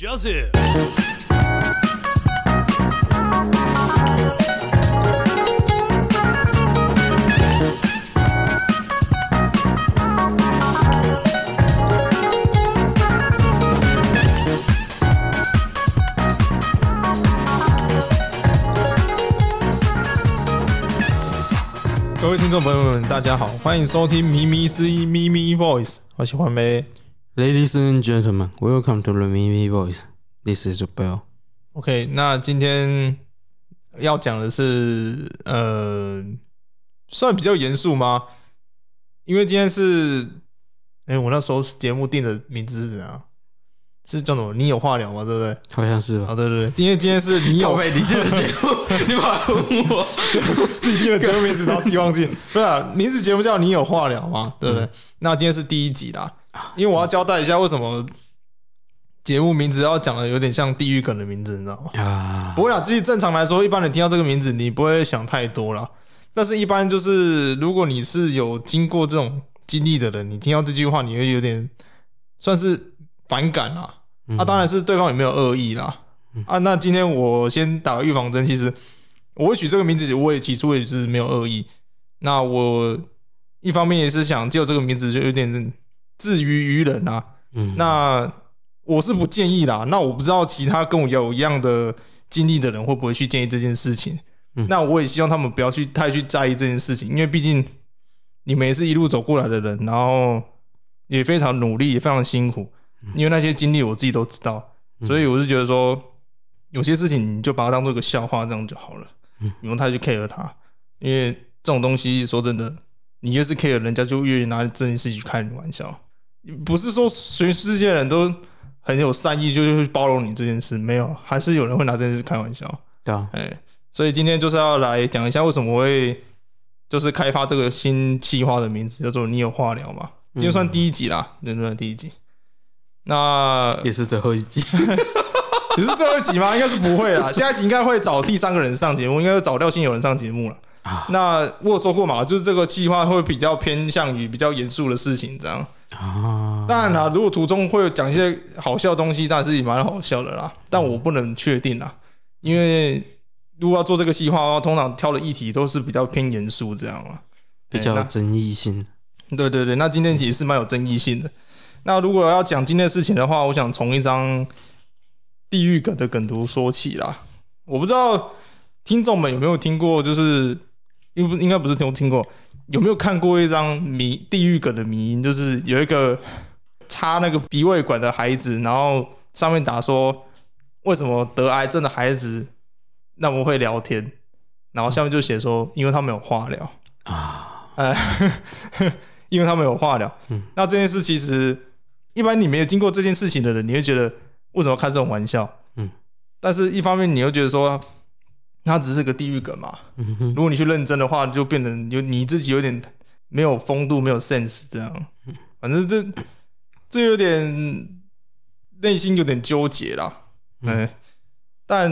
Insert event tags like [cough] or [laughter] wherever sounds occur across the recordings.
Joseph。各位听众朋友们，大家好，欢迎收听咪咪之音咪咪 Voice，我喜欢呗。Ladies and gentlemen, welcome to the Mimi Voice. This is Bell. OK，那今天要讲的是，呃，算比较严肃吗？因为今天是，哎、欸，我那时候节目定的名字是怎样？是叫什么？你有话聊吗？对不对？好像是吧。好、哦，对对对，今天今天是你有 [laughs] 你定的节目，[laughs] 你把问我 [laughs] 自己定的节目名字，然后自己忘记。不是、啊，名字节目叫你有话聊吗？对不对？嗯、那今天是第一集啦，因为我要交代一下为什么节目名字要讲的有点像地狱梗的名字，你知道吗？啊，不会啦，其实正常来说，一般人听到这个名字，你不会想太多啦。但是，一般就是如果你是有经过这种经历的人，你听到这句话，你会有点算是反感啦。啊，当然是对方有没有恶意啦。啊，那今天我先打个预防针。其实我会取这个名字，我也起初也是没有恶意。那我一方面也是想借这个名字就有点自娱于人啊。嗯，那我是不建议啦。那我不知道其他跟我有一样的经历的人会不会去建议这件事情。那我也希望他们不要去太去在意这件事情，因为毕竟你们也是一路走过来的人，然后也非常努力，也非常辛苦。因为那些经历我自己都知道，所以我是觉得说，有些事情你就把它当做一个笑话这样就好了，不用太去 care 它。因为这种东西说真的，你越是 care，人家就越拿这件事情去开你玩笑。不是说全世界人都很有善意，就是包容你这件事，没有，还是有人会拿这件事开玩笑。对啊，哎，所以今天就是要来讲一下为什么我会就是开发这个新企划的名字叫做“你有话聊”嘛。今天算第一集啦，真的第一集。那也是最后一集，[laughs] 也是最后一集吗？应该是不会啦。下一集应该会找第三个人上节目，应该会找廖新有人上节目了。那我有说过嘛，就是这个计划会比较偏向于比较严肃的事情，这样。啊，当然啦，如果途中会有讲一些好笑的东西，那是也蛮好笑的啦。但我不能确定啦，因为如果要做这个计划的话，通常挑的议题都是比较偏严肃这样啊，比较有争议性。对对对，那今天其实是蛮有争议性的。那如果要讲今天的事情的话，我想从一张地狱梗的梗图说起啦。我不知道听众们有没有听过，就是应不应该不是听听过，有没有看过一张迷地狱梗的迷因，就是有一个插那个鼻胃管的孩子，然后上面打说为什么得癌症的孩子那么会聊天，然后下面就写说因为他们有话聊啊，呃，因为他们有话聊。[laughs] 嗯，那这件事其实。一般你没有经过这件事情的人，你会觉得为什么开这种玩笑？嗯，但是一方面你又觉得说，它只是个地狱梗嘛。如果你去认真的话，就变成有你自己有点没有风度、没有 sense 这样。反正这这有点内心有点纠结啦。嗯，但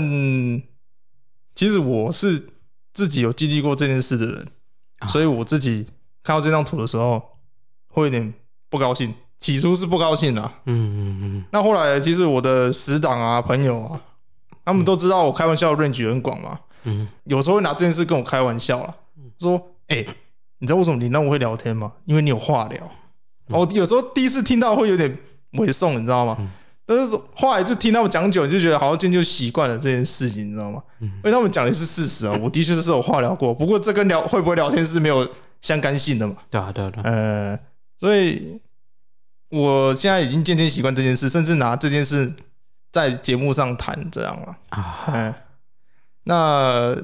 其实我是自己有经历过这件事的人，所以我自己看到这张图的时候会有点不高兴。起初是不高兴的，嗯嗯嗯。那后来其实我的死党啊、朋友啊，他们都知道我开玩笑的 range 很广嘛，嗯。有时候会拿这件事跟我开玩笑啦，说：“哎、欸，你知道为什么你那么会聊天吗？因为你有话聊。”我有时候第一次听到会有点猥送，你知道吗？但是后来就听他们讲久，就觉得好像渐渐就习惯了这件事情，你知道吗？因为他们讲的是事实啊，我的确是有话聊过。不过这跟聊会不会聊天是没有相干性的嘛。对啊，对啊，呃，所以。我现在已经渐渐习惯这件事，甚至拿这件事在节目上谈这样了啊。嗯，那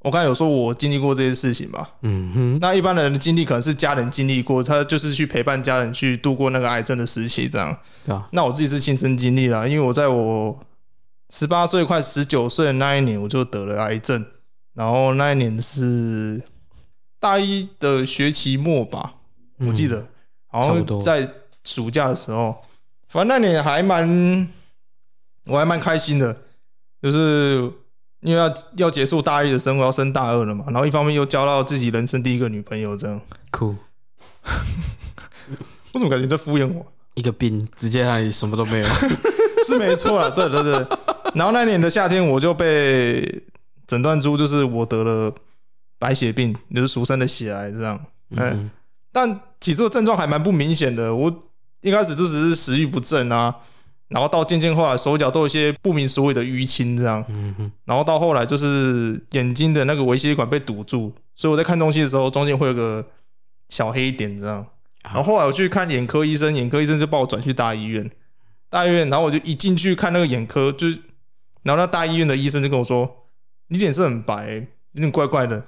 我刚才有说我经历过这些事情吧？嗯哼。那一般人的经历可能是家人经历过，他就是去陪伴家人去度过那个癌症的时期这样。啊。那我自己是亲身经历了，因为我在我十八岁快十九岁的那一年，我就得了癌症，然后那一年是大一的学期末吧，我记得，好像在。暑假的时候，反正那年还蛮，我还蛮开心的，就是因为要要结束大一的生活，要升大二了嘛。然后一方面又交到自己人生第一个女朋友，这样酷。我怎 [laughs] 么感觉在敷衍我？一个病，直接让你什么都没有。[laughs] 是没错啦，对对对。然后那年的夏天，我就被诊断出就是我得了白血病，就是俗称的血癌这样。嗯，嗯，但起初的症状还蛮不明显的，我一开始就只是食欲不振啊，然后到渐渐后来手脚都有一些不明所以的淤青这样。然后到后来就是眼睛的那个微血管被堵住，所以我在看东西的时候中间会有个小黑点这样。然后后来我去看眼科医生，眼科医生就帮我转去大医院。大医院，然后我就一进去看那个眼科，就，然后那大医院的医生就跟我说：“你脸色很白，有点怪怪的。”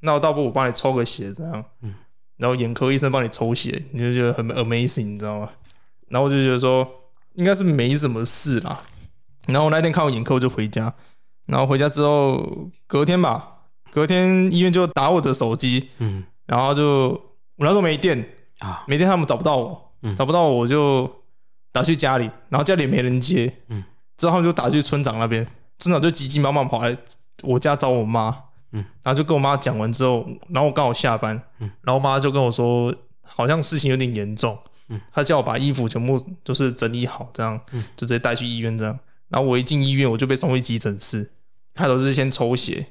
那我倒不如我帮你抽个血，这样。嗯。然后眼科医生帮你抽血，你就觉得很 amazing，你知道吗？然后我就觉得说应该是没什么事啦。然后我那天看完眼科我就回家，然后回家之后隔天吧，隔天医院就打我的手机，嗯，然后就我那时候没电啊，没电他们找不到我，找不到我我就。打去家里，然后家里也没人接，嗯，之后他们就打去村长那边，村长就急急忙忙跑来我家找我妈，嗯，然后就跟我妈讲完之后，然后我刚好下班，嗯，然后我妈就跟我说，好像事情有点严重，嗯，他叫我把衣服全部就是整理好，这样，嗯，就直接带去医院这样，然后我一进医院我就被送回急诊室，开头是先抽血，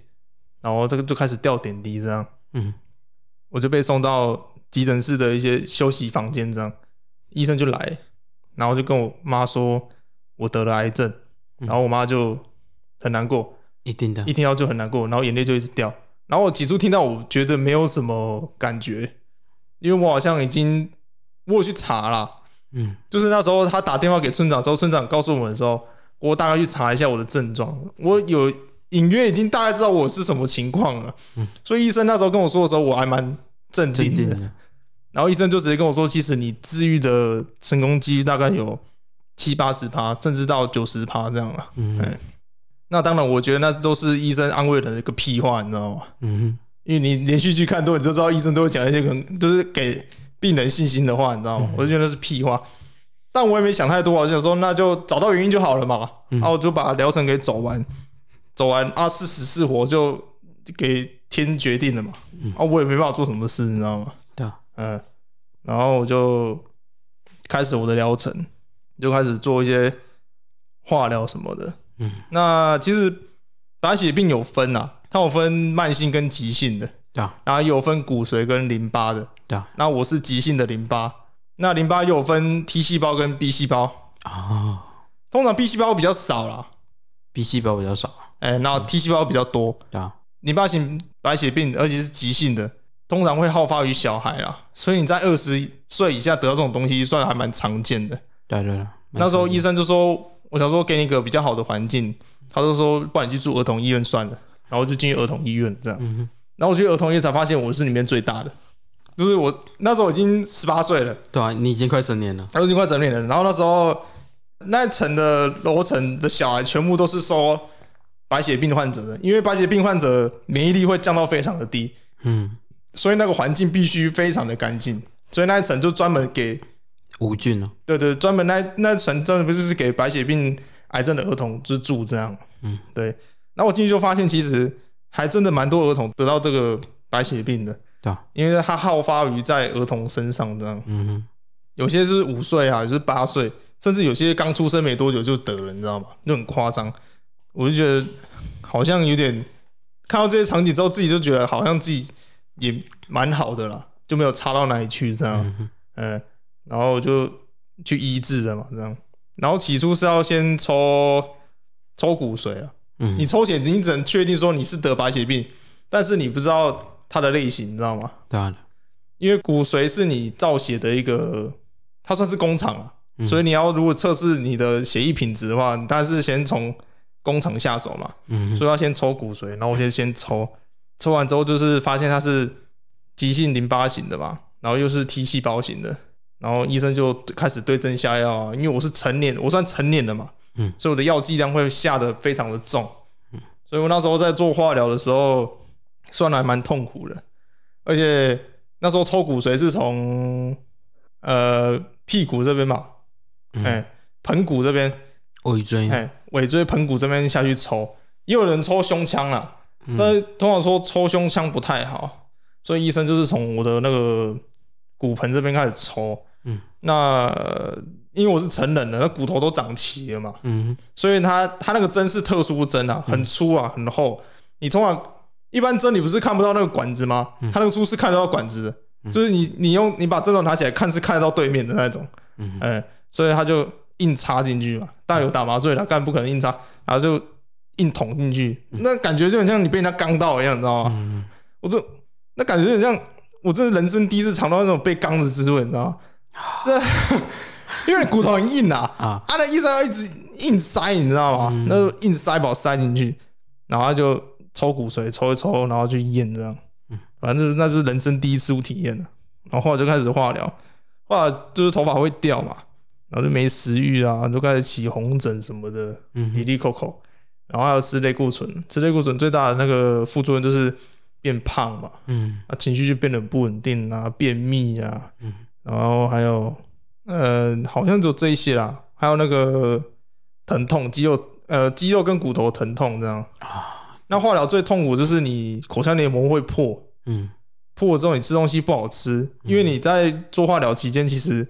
然后这个就开始吊点滴这样，嗯，我就被送到急诊室的一些休息房间这样，医生就来。然后就跟我妈说，我得了癌症，然后我妈就很难过，一定的，一听到就很难过，然后眼泪就一直掉。然后我起初听到，我觉得没有什么感觉，因为我好像已经我有去查了，嗯，就是那时候他打电话给村长之后，村长告诉我们的时候，我大概去查一下我的症状，我有隐约已经大概知道我是什么情况了，嗯，所以医生那时候跟我说的时候，我还蛮镇定的。然后医生就直接跟我说，其实你治愈的成功几率大概有七八十趴，甚至到九十趴这样了。嗯，那当然，我觉得那都是医生安慰人的一个屁话，你知道吗？嗯，因为你连续去看多，你就知道医生都会讲一些可能就是给病人信心的话，你知道吗？我就觉得是屁话，但我也没想太多，我就想说那就找到原因就好了嘛。然后我就把疗程给走完，走完啊，是死是活就给天决定了嘛。啊，我也没办法做什么事，你知道吗？对嗯，然后我就开始我的疗程，就开始做一些化疗什么的。嗯，那其实白血病有分啊，它有分慢性跟急性的。对啊，然后有分骨髓跟淋巴的。对啊，那我是急性的淋巴。那淋巴又有分 T 细胞跟 B 细胞。哦，通常 B 细胞比较少啦，B 细胞比较少。哎，然后 T 细胞比较多。对啊，淋巴型白血病，而且是急性的。通常会好发于小孩啦，所以你在二十岁以下得到这种东西，算还蛮常见的。对对对，那时候医生就说，我想说给你一个比较好的环境，他就说，不然你去住儿童医院算了，然后就进去儿童医院这样。然后我去儿童医院才发现我是里面最大的，就是我那时候已经十八岁了。对啊，你已经快成年了，我已经快成年了。然后那时候那一层的楼层的小孩全部都是收白血病患者的，因为白血病患者免疫力会降到非常的低。嗯。所以那个环境必须非常的干净，所以那一层就专门给无菌哦。对对，专门那那层专门不是是给白血病、癌症的儿童就住这样。嗯，对。然后我进去就发现，其实还真的蛮多儿童得到这个白血病的。对啊，因为它好发于在儿童身上这样。嗯哼，有些是五岁啊，有些八岁，甚至有些刚出生没多久就得了，你知道吗？就很夸张。我就觉得好像有点看到这些场景之后，自己就觉得好像自己。也蛮好的啦，就没有差到哪里去这样，嗯，然后就去医治的嘛，这样，然后起初是要先抽抽骨髓啊，嗯，你抽血你只能确定说你是得白血病，但是你不知道它的类型，你知道吗？对啊，因为骨髓是你造血的一个，它算是工厂啊，嗯，所以你要如果测试你的血液品质的话，你当然是先从工厂下手嘛，嗯，所以要先抽骨髓，然后我先先抽。抽完之后，就是发现它是急性淋巴型的嘛，然后又是 T 细胞型的，然后医生就开始对症下药啊。因为我是成年，我算成年的嘛，嗯，所以我的药剂量会下的非常的重，嗯，所以我那时候在做化疗的时候，算还蛮痛苦的，而且那时候抽骨髓是从呃屁股这边嘛，哎，盆骨这边，尾椎，哎，尾椎盆骨这边下去抽，也有人抽胸腔啦。但是通常说抽胸腔不太好，所以医生就是从我的那个骨盆这边开始抽。嗯，那因为我是成人的，那骨头都长齐了嘛，嗯。所以他他那个针是特殊针啊，很粗啊，很厚。你通常一般针你不是看不到那个管子吗？它那个书是看得到管子的，就是你你用你把针头拿起来看是看得到对面的那种，嗯。嗯，所以他就硬插进去嘛，当然有打麻醉了，但不可能硬插，然后就硬捅进去，那感觉就很像你被人家刚到一样，你知道吗？嗯我就那感觉很像，我这是人生第一次尝到那种被刚的滋味，你知道吗？那 [laughs] 因为你骨头很硬啊，啊。啊，那医生要一直硬塞，你知道吗？那就硬塞把我塞进去，然后他就抽骨髓，抽一抽，然后去验这样。反正那是人生第一次体验了。然后后来就开始化疗，后来就是头发会掉嘛，然后就没食欲啊，就开始起红疹什么的，嗯一粒扣扣。然后还有吃类固醇，吃类固醇最大的那个副作用就是变胖嘛，嗯啊，情绪就变得很不稳定啊，便秘啊，嗯然后还有呃，好像只有这一些啦，还有那个疼痛，肌肉呃肌肉跟骨头疼痛这样。那化疗最痛苦就是你口腔黏膜会破，嗯破了之后你吃东西不好吃，因为你在做化疗期间，其实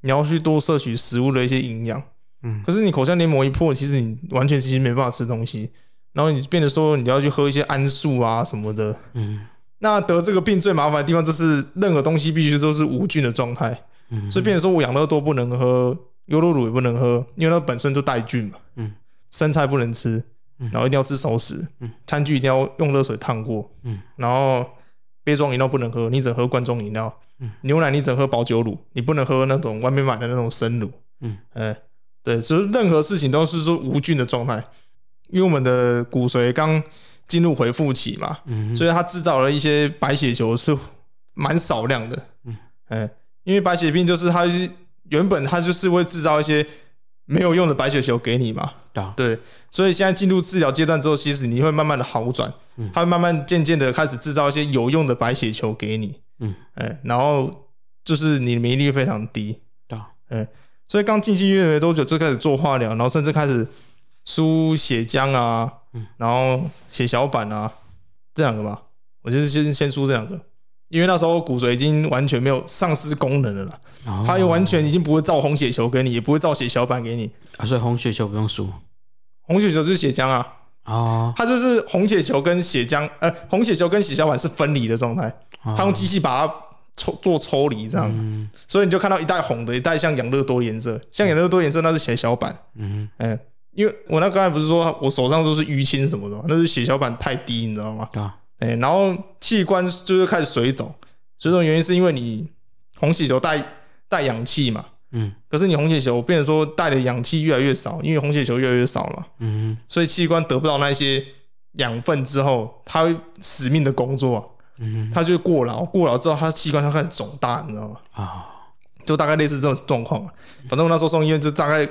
你要去多摄取食物的一些营养。嗯可是你口腔黏膜一破，其实你完全其实没办法吃东西，然后你变得说你要去喝一些安素啊什么的。嗯那得这个病最麻烦的地方就是任何东西必须都是无菌的状态，嗯所以变成说我养乐多不能喝，优酪乳也不能喝，因为它本身就带菌嘛。嗯，生菜不能吃，然后一定要吃熟食。嗯，餐具一定要用热水烫过。嗯，然后杯装饮料不能喝，你只能喝罐装饮料。嗯，牛奶你只能喝保酒乳，你不能喝那种外面买的那种生乳。嗯，哎，对，所以任何事情都是说无菌的状态，因为我们的骨髓刚进入恢复期嘛，嗯所以它制造了一些白血球是蛮少量的。嗯，哎，因为白血病就是它原本它就是会制造一些没有用的白血球给你嘛。对啊对，所以现在进入治疗阶段之后，其实你会慢慢的好转，嗯。它会慢慢渐渐的开始制造一些有用的白血球给你。嗯，哎，然后就是你的免疫力非常低。对啊哎，所以刚进去医院没多久就开始做化疗，然后甚至开始输血浆啊，嗯。然后血小板啊，这两个吧，我就是先先输这两个，因为那时候骨髓已经完全没有丧失功能了啦，哦。它又完全已经不会造红血球给你，也不会造血小板给你，啊，所以红血球不用输。红血球就是血浆啊，哦，它就是红血球跟血浆，呃，红血球跟血小板是分离的状态，它用机器把它抽做抽离这样，嗯。所以你就看到一袋红的，一袋像养乐多的颜色，像养乐多颜色那是血小板，嗯。嗯，因为我那刚才不是说我手上都是淤青什么的吗，那是血小板太低，你知道吗？对啊，哎、然后器官就是开始水肿，水肿原因是因为你红血球带带氧气嘛，嗯可是你红血球变成说带的氧气越来越少，因为红血球越来越少嘛，嗯所以器官得不到那些养分之后，它会死命的工作，嗯它就会过劳，过劳之后它器官它开始肿大，你知道吗？啊，就大概类似这种状况。反正我那时候送医院，就大概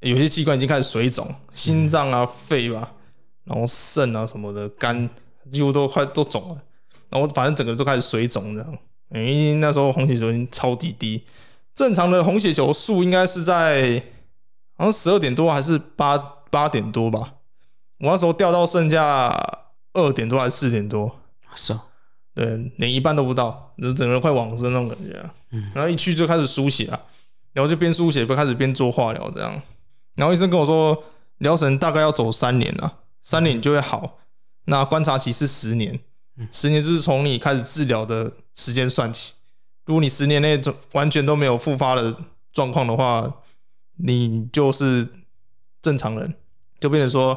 有些器官已经开始水肿，心脏啊、肺啊，然后肾啊什么的，肝几乎都快都肿了。然后反正整个都开始水肿这样。因为那时候红血球已经超级低，正常的红血球数应该是在好像十二点多还是八八点多吧。我那时候掉到剩下二点多还是四点多。是啊，对，连一半都不到，就整个人快往生那种感觉、啊。嗯然后一去就开始输血啊，然后就边输血边开始边做化疗这样。然后医生跟我说，疗程大概要走三年啊，三年就会好。那观察期是十年，十年就是从你开始治疗的时间算起。如果你十年内就完全都没有复发的状况的话，你就是正常人，就变成说，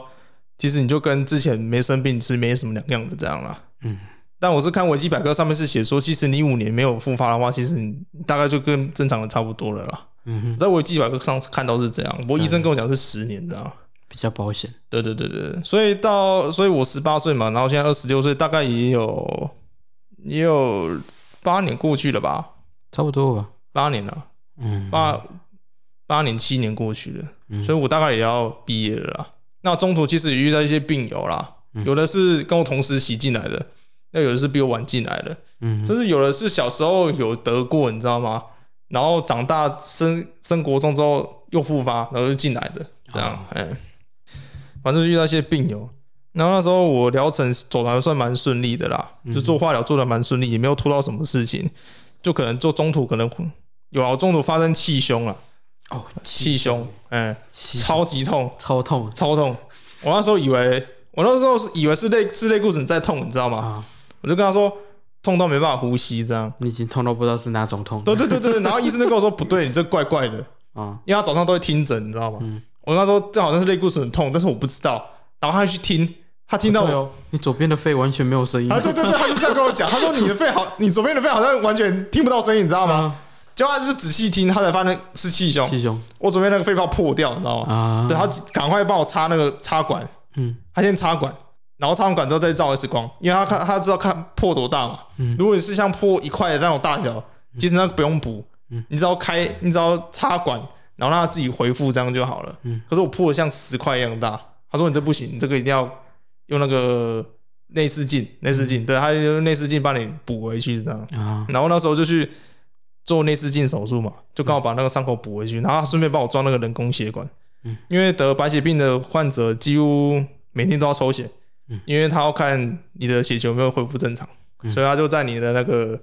其实你就跟之前没生病是没什么两样的这样啦。嗯但我是看维基百科上面是写说，其实你五年没有复发的话，其实你大概就跟正常人差不多了啦。嗯，在维基百科上看到是这样，不过医生跟我讲是十年这样。比较保险，对对对对，所以到所以我十八岁嘛，然后现在二十六岁，大概也有也有八年过去了吧？差不多吧，八年了，嗯，八八年七年过去了，嗯。所以我大概也要毕业了啦。那中途其实也遇到一些病友啦，有的是跟我同时洗进来的，那有的是比我晚进来的。嗯。甚至有的是小时候有得过，你知道吗？然后长大升升国中之后又复发，然后就进来的，这样，哎、反正就遇到一些病友。然后那时候我疗程走的还算蛮顺利的啦，就做化疗做的蛮顺利，也没有拖到什么事情，就可能做中途可能有啊，中途发生气胸了，哦，气胸，哎，气胸超级痛，超痛超痛。我那时候以为，我那时候是以为是类是类固醇在痛，你知道吗？啊！我就跟他说，痛到没办法呼吸，这样。你已经痛到不知道是哪种痛。对对对对，然后医生就跟我说，不对，你这怪怪的啊，因为他早上都会听诊，你知道吗？嗯我跟他说，这好像是类固醇痛，但是我不知道。然后他去听，他听到我，哦，你左边的肺完全没有声音。啊，对对对，他就这样跟我讲，[laughs] 他说你的肺好，你左边的肺好像完全听不到声音，你知道吗？啊结果他就仔细听，他才发现是气胸，气胸我左边那个肺泡破掉，你知道吗？啊，对，他赶快帮我插那个插管，嗯他先插管，然后插完管之后再照 X 光，因为他看他知道看破多大嘛。嗯如果你是像破一块的那种大小，其实那个不用补，嗯你只要开，你只要插管，然后让他自己回复，这样就好了。嗯。可是我破的像石块一样大，他说你这不行，你这个一定要用那个内视镜，内视镜，对，他就用内视镜帮你补回去这样。啊，然后那时候就去做内视镜手术嘛，就刚好把那个伤口补回去，然后他顺便帮我装那个人工血管。嗯，因为得白血病的患者几乎每天都要抽血，嗯。因为他要看你的血球有没有恢复正常，嗯。所以他就在你的那个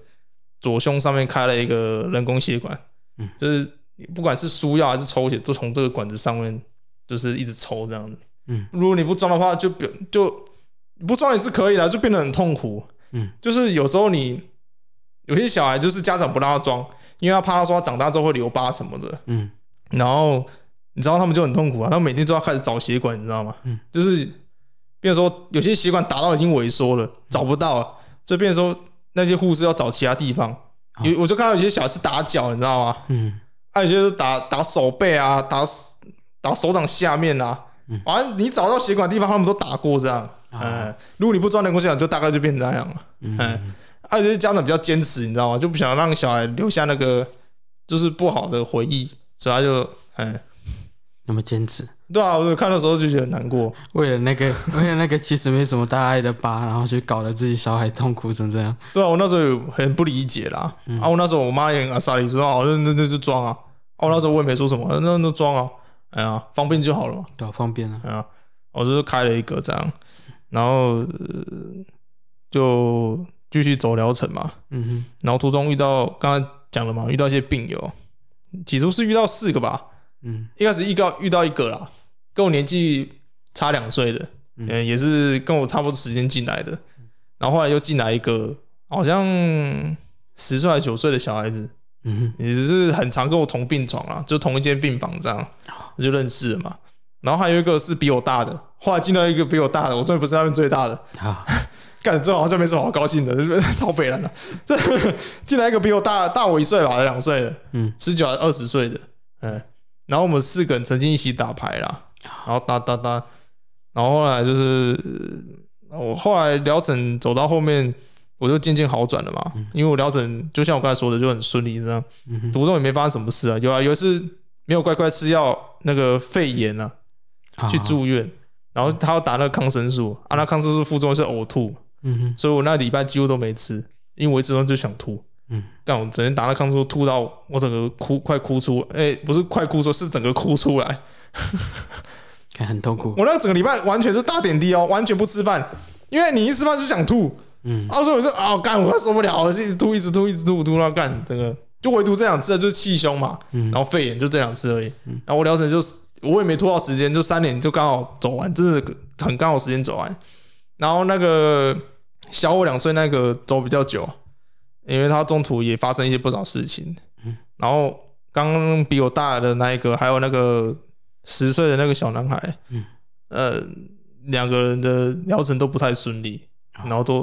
左胸上面开了一个人工血管，嗯。就是不管是输药还是抽血，都从这个管子上面就是一直抽这样子。嗯，如果你不装的话，就表就不装也是可以的，就变得很痛苦。嗯，就是有时候你有些小孩就是家长不让他装，因为他怕他说他长大之后会留疤什么的，嗯然后你知道他们就很痛苦啊，他们每天都要开始找血管，你知道吗？嗯，就是，比如说有些血管打到已经萎缩了，找不到了，所以变成说那些护士要找其他地方。啊有我就看到有些小孩是打脚，你知道吗？嗯还有就是打打手背啊，打打手掌下面啊嗯，反正你找到血管的地方，他们都打过这样。嗯啊，如果你不装人工血管，就大概就变成这样了。嗯嗯而且家长比较坚持，你知道吗？就不想让小孩留下那个就是不好的回忆，所以他就嗯，那么坚持，对啊，我看的时候就觉得难过。为了那个 [laughs] 为了那个其实没什么大碍的疤，然后去搞得自己小孩痛苦成这样。对啊，我那时候有很不理解啦。啊，我那时候我妈也很阿莎里说，哦，那那那就装啊。啊，我那时候我也没说什么，那那装啊，哎呀，方便就好了嘛。对啊，方便啊。哎呀，我就是开了一个这样，然后、呃就继续走疗程嘛。嗯哼，然后途中遇到刚刚讲了嘛，遇到一些病友，起初是遇到四个吧。嗯一开始遇到遇到一个啦，跟我年纪差两岁的，嗯嗯，也是跟我差不多时间进来的。然后后来又进来一个，好像十岁还是九岁的小孩子，嗯也是很常跟我同病床啊，就同一间病房这样，就认识了嘛。然后还有一个是比我大的，后来进到一个比我大的，我终于不是他们最大的，哼，[laughs] 好，干这好像没什么好高兴的，就 [laughs] 是超北烂的。这 [laughs] 进来一个比我大大我一岁吧，两岁的，嗯。十九还是二十岁的，嗯。然后我们四个人曾经一起打牌啦，然后打打打，然后后来就是我后来疗程走到后面，我就渐渐好转了嘛，因为我疗程就像我刚才说的就很顺利这样，嗯哼，途中也没发生什么事啊，有啊有一次没有乖乖吃药，那个肺炎啊，去，住院，然后他要打那个抗生素啊，那抗生素副作用是呕吐，嗯哼，所以我那礼拜几乎都没吃，因为我一吃完就想吐。嗯，但我整天打那抗生素吐到我整个哭快哭出，哎、不是快哭出，是整个哭出来。看很痛苦。我那整个礼拜完全是大点滴哦，完全不吃饭，因为你一吃饭就想吐。嗯啊，所以我就啊干，我受不了了，就一直吐，一直吐，一直吐，吐到干这个就唯独这两次就是气胸嘛，嗯然后肺炎就这两次而已。然后我疗程就是我也没拖到时间，就三年就刚好走完，真的很刚好时间走完。然后那个小我两岁那个走比较久，因为他中途也发生一些不少事情。嗯然后刚刚比我大的那一个，还有那个十岁的那个小男孩，嗯呃，两个人的疗程都不太顺利，哦然后都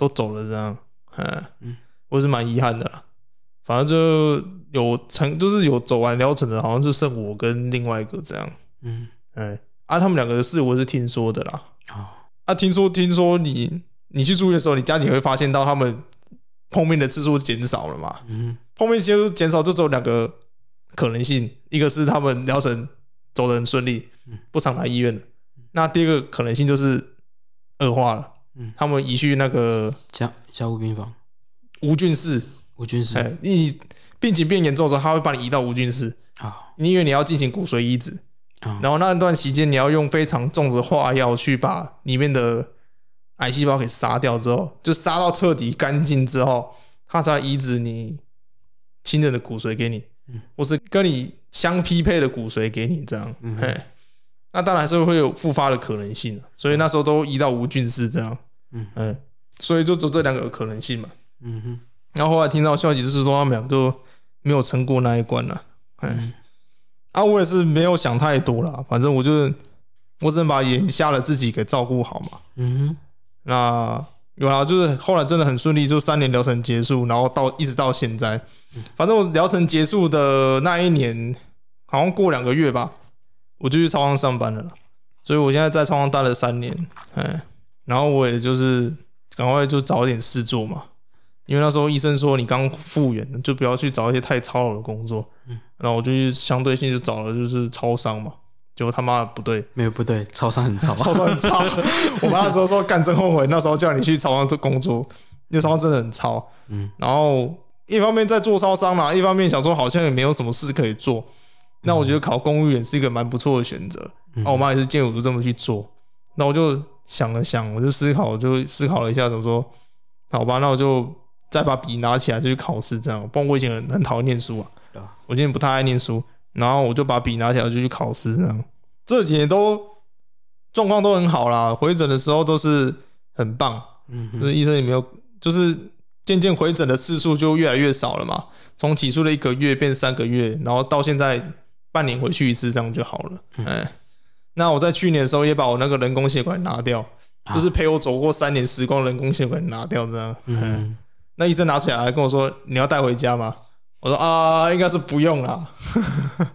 都走了，这样，嗯嗯，我是蛮遗憾的啦。反正就有成，就是有走完疗程的，好像就剩我跟另外一个这样，嗯，哎，啊，他们两个的事我是听说的啦。哦，啊，听说听说你你去住院的时候，你家里会发现到他们碰面的次数减少了嘛？嗯。碰面次数减少就只有两个可能性，一个是他们疗程走得很顺利嗯，不常来医院了。那第二个可能性就是恶化了，嗯。他们移去那个加加护病房，无菌室。吴军师，哎，你病情变严重的时候，他会把你移到无菌室，好，因为你要进行骨髓移植。好，然后那段期间，你要用非常重的化药去把里面的癌细胞给杀掉之后，就杀到彻底干净之后，他才移植你亲人的骨髓给你嗯，或是跟你相匹配的骨髓给你这样，嗯、嘿，那当然还是会有复发的可能性，所以那时候都移到无菌室这样，嗯，所以就只有这两个可能性嘛，嗯哼，然后后来听到消息就是说他们俩都没有撑过那一关了，嗯，啊，我也是没有想太多啦，反正我就是我只能把眼下的自己给照顾好嘛，嗯哼，那有啊，就是后来真的很顺利，就三年疗程结束，然后到一直到现在。反正我疗程结束的那一年，好像过两个月吧，我就去超商上班了。所以我现在在超商待了三年，哎，然后我也就是赶快就找一点事做嘛，因为那时候医生说你刚复原，就不要去找一些太操劳的工作。嗯，然后我就相对性就找了就是超商嘛，结果他妈的不对，没有不对，超商很 [laughs] 操，超商很超。[laughs] 我妈那时候说干真后悔，那时候叫你去超商做工作，因为超商真的很操。嗯，然后。一方面在做超商嘛，一方面想说好像也没有什么事可以做，那我觉得考公务员是一个蛮不错的选择。那我妈也是建议我就这么去做，那我就想了想，我就思考，我就思考了一下，怎么说？好吧，那我就再把笔拿起来就去考试，这样。不然我以前很很讨厌念书啊，我今天不太爱念书，然后我就把笔拿起来就去考试，这样。这几年都状况都很好啦，回诊的时候都是很棒，嗯，就是医生也没有，就是。渐渐回诊的次数就越来越少了嘛，从起初的一个月变三个月，然后到现在半年回去一次，这样就好了。哎、嗯，那我在去年的时候也把我那个人工血管拿掉，啊、就是陪我走过三年时光人工血管拿掉这样。嗯，那医生拿起来还跟我说：“你要带回家吗？”我说：“啊，应该是不用啦。[laughs] ”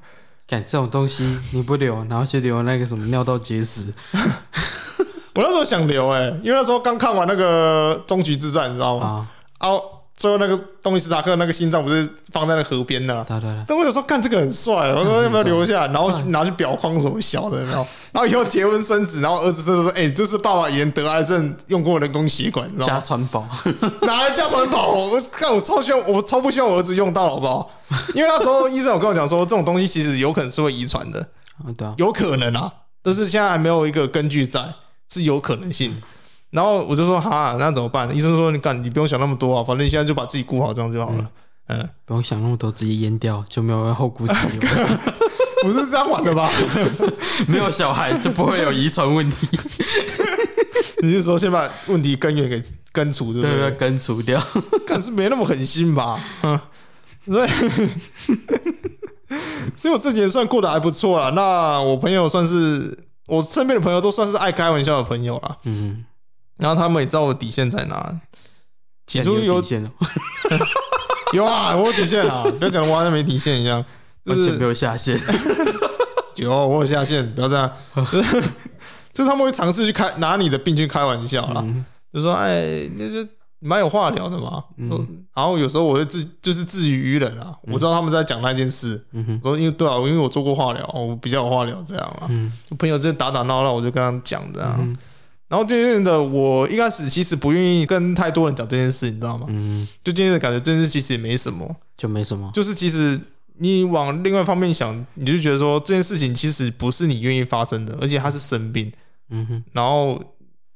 干这种东西你不留，然后去留那个什么尿道结石。[laughs] 我那时候想留哎、欸，因为那时候刚看完那个终局之战，你知道吗？啊哦，最后那个东尼史塔克那个心脏不是放在那河边呢？对对对。但我有时候看这个很帅，我说要不要留下，然后拿去裱框什么小的，然后然后以后结婚生子，然后儿子就说：“哎，这是爸爸以前得癌症用过人工血管，你知道吗？”家传宝，[laughs] 拿来家传宝？我看我超希望，我超不希望我儿子用到，好不好？因为那时候医生有跟我讲说，这种东西其实有可能是会遗传的，有可能啊，但是现在还没有一个根据在，是有可能性。然后我就说哈，那怎么办？医生说你干，你不用想那么多啊，反正你现在就把自己顾好，这样就好了。嗯，嗯不用想那么多，直接阉掉就没有后顾之忧。[laughs] 不是这样玩的吧？[laughs] 没有小孩就不会有遗传问题。[laughs] 你是说先把问题根源给根除，对不对？对，根除掉。但是没那么狠心吧？嗯，所以，所以我这几年算过得还不错啊。那我朋友算是我身边的朋友，都算是爱开玩笑的朋友了。嗯。然后他们也知道我底线在哪。起初有，有底线，[laughs] 有啊，我有底线啊！不要讲我好像没底线一样，[laughs] 完全没有下限。[laughs] 有，我有下限，不要这样。就是，就他们会尝试去开拿你的病去开玩笑啦，嗯、就说：“哎，那就蛮有话聊的嘛。嗯”然后有时候我会自就是自娱于人啊，我知道他们在讲那件事。嗯哼，说因为对啊，因为我做过化疗，我比较有话聊这样啊。嗯，朋友之间打打闹闹，我就跟他们讲这样。嗯然后渐渐的，我一开始其实不愿意跟太多人讲这件事，你知道吗？嗯，就渐渐的感觉这件事其实也没什么，就没什么。就是其实你往另外一方面想，你就觉得说这件事情其实不是你愿意发生的，而且他是生病。嗯哼。然后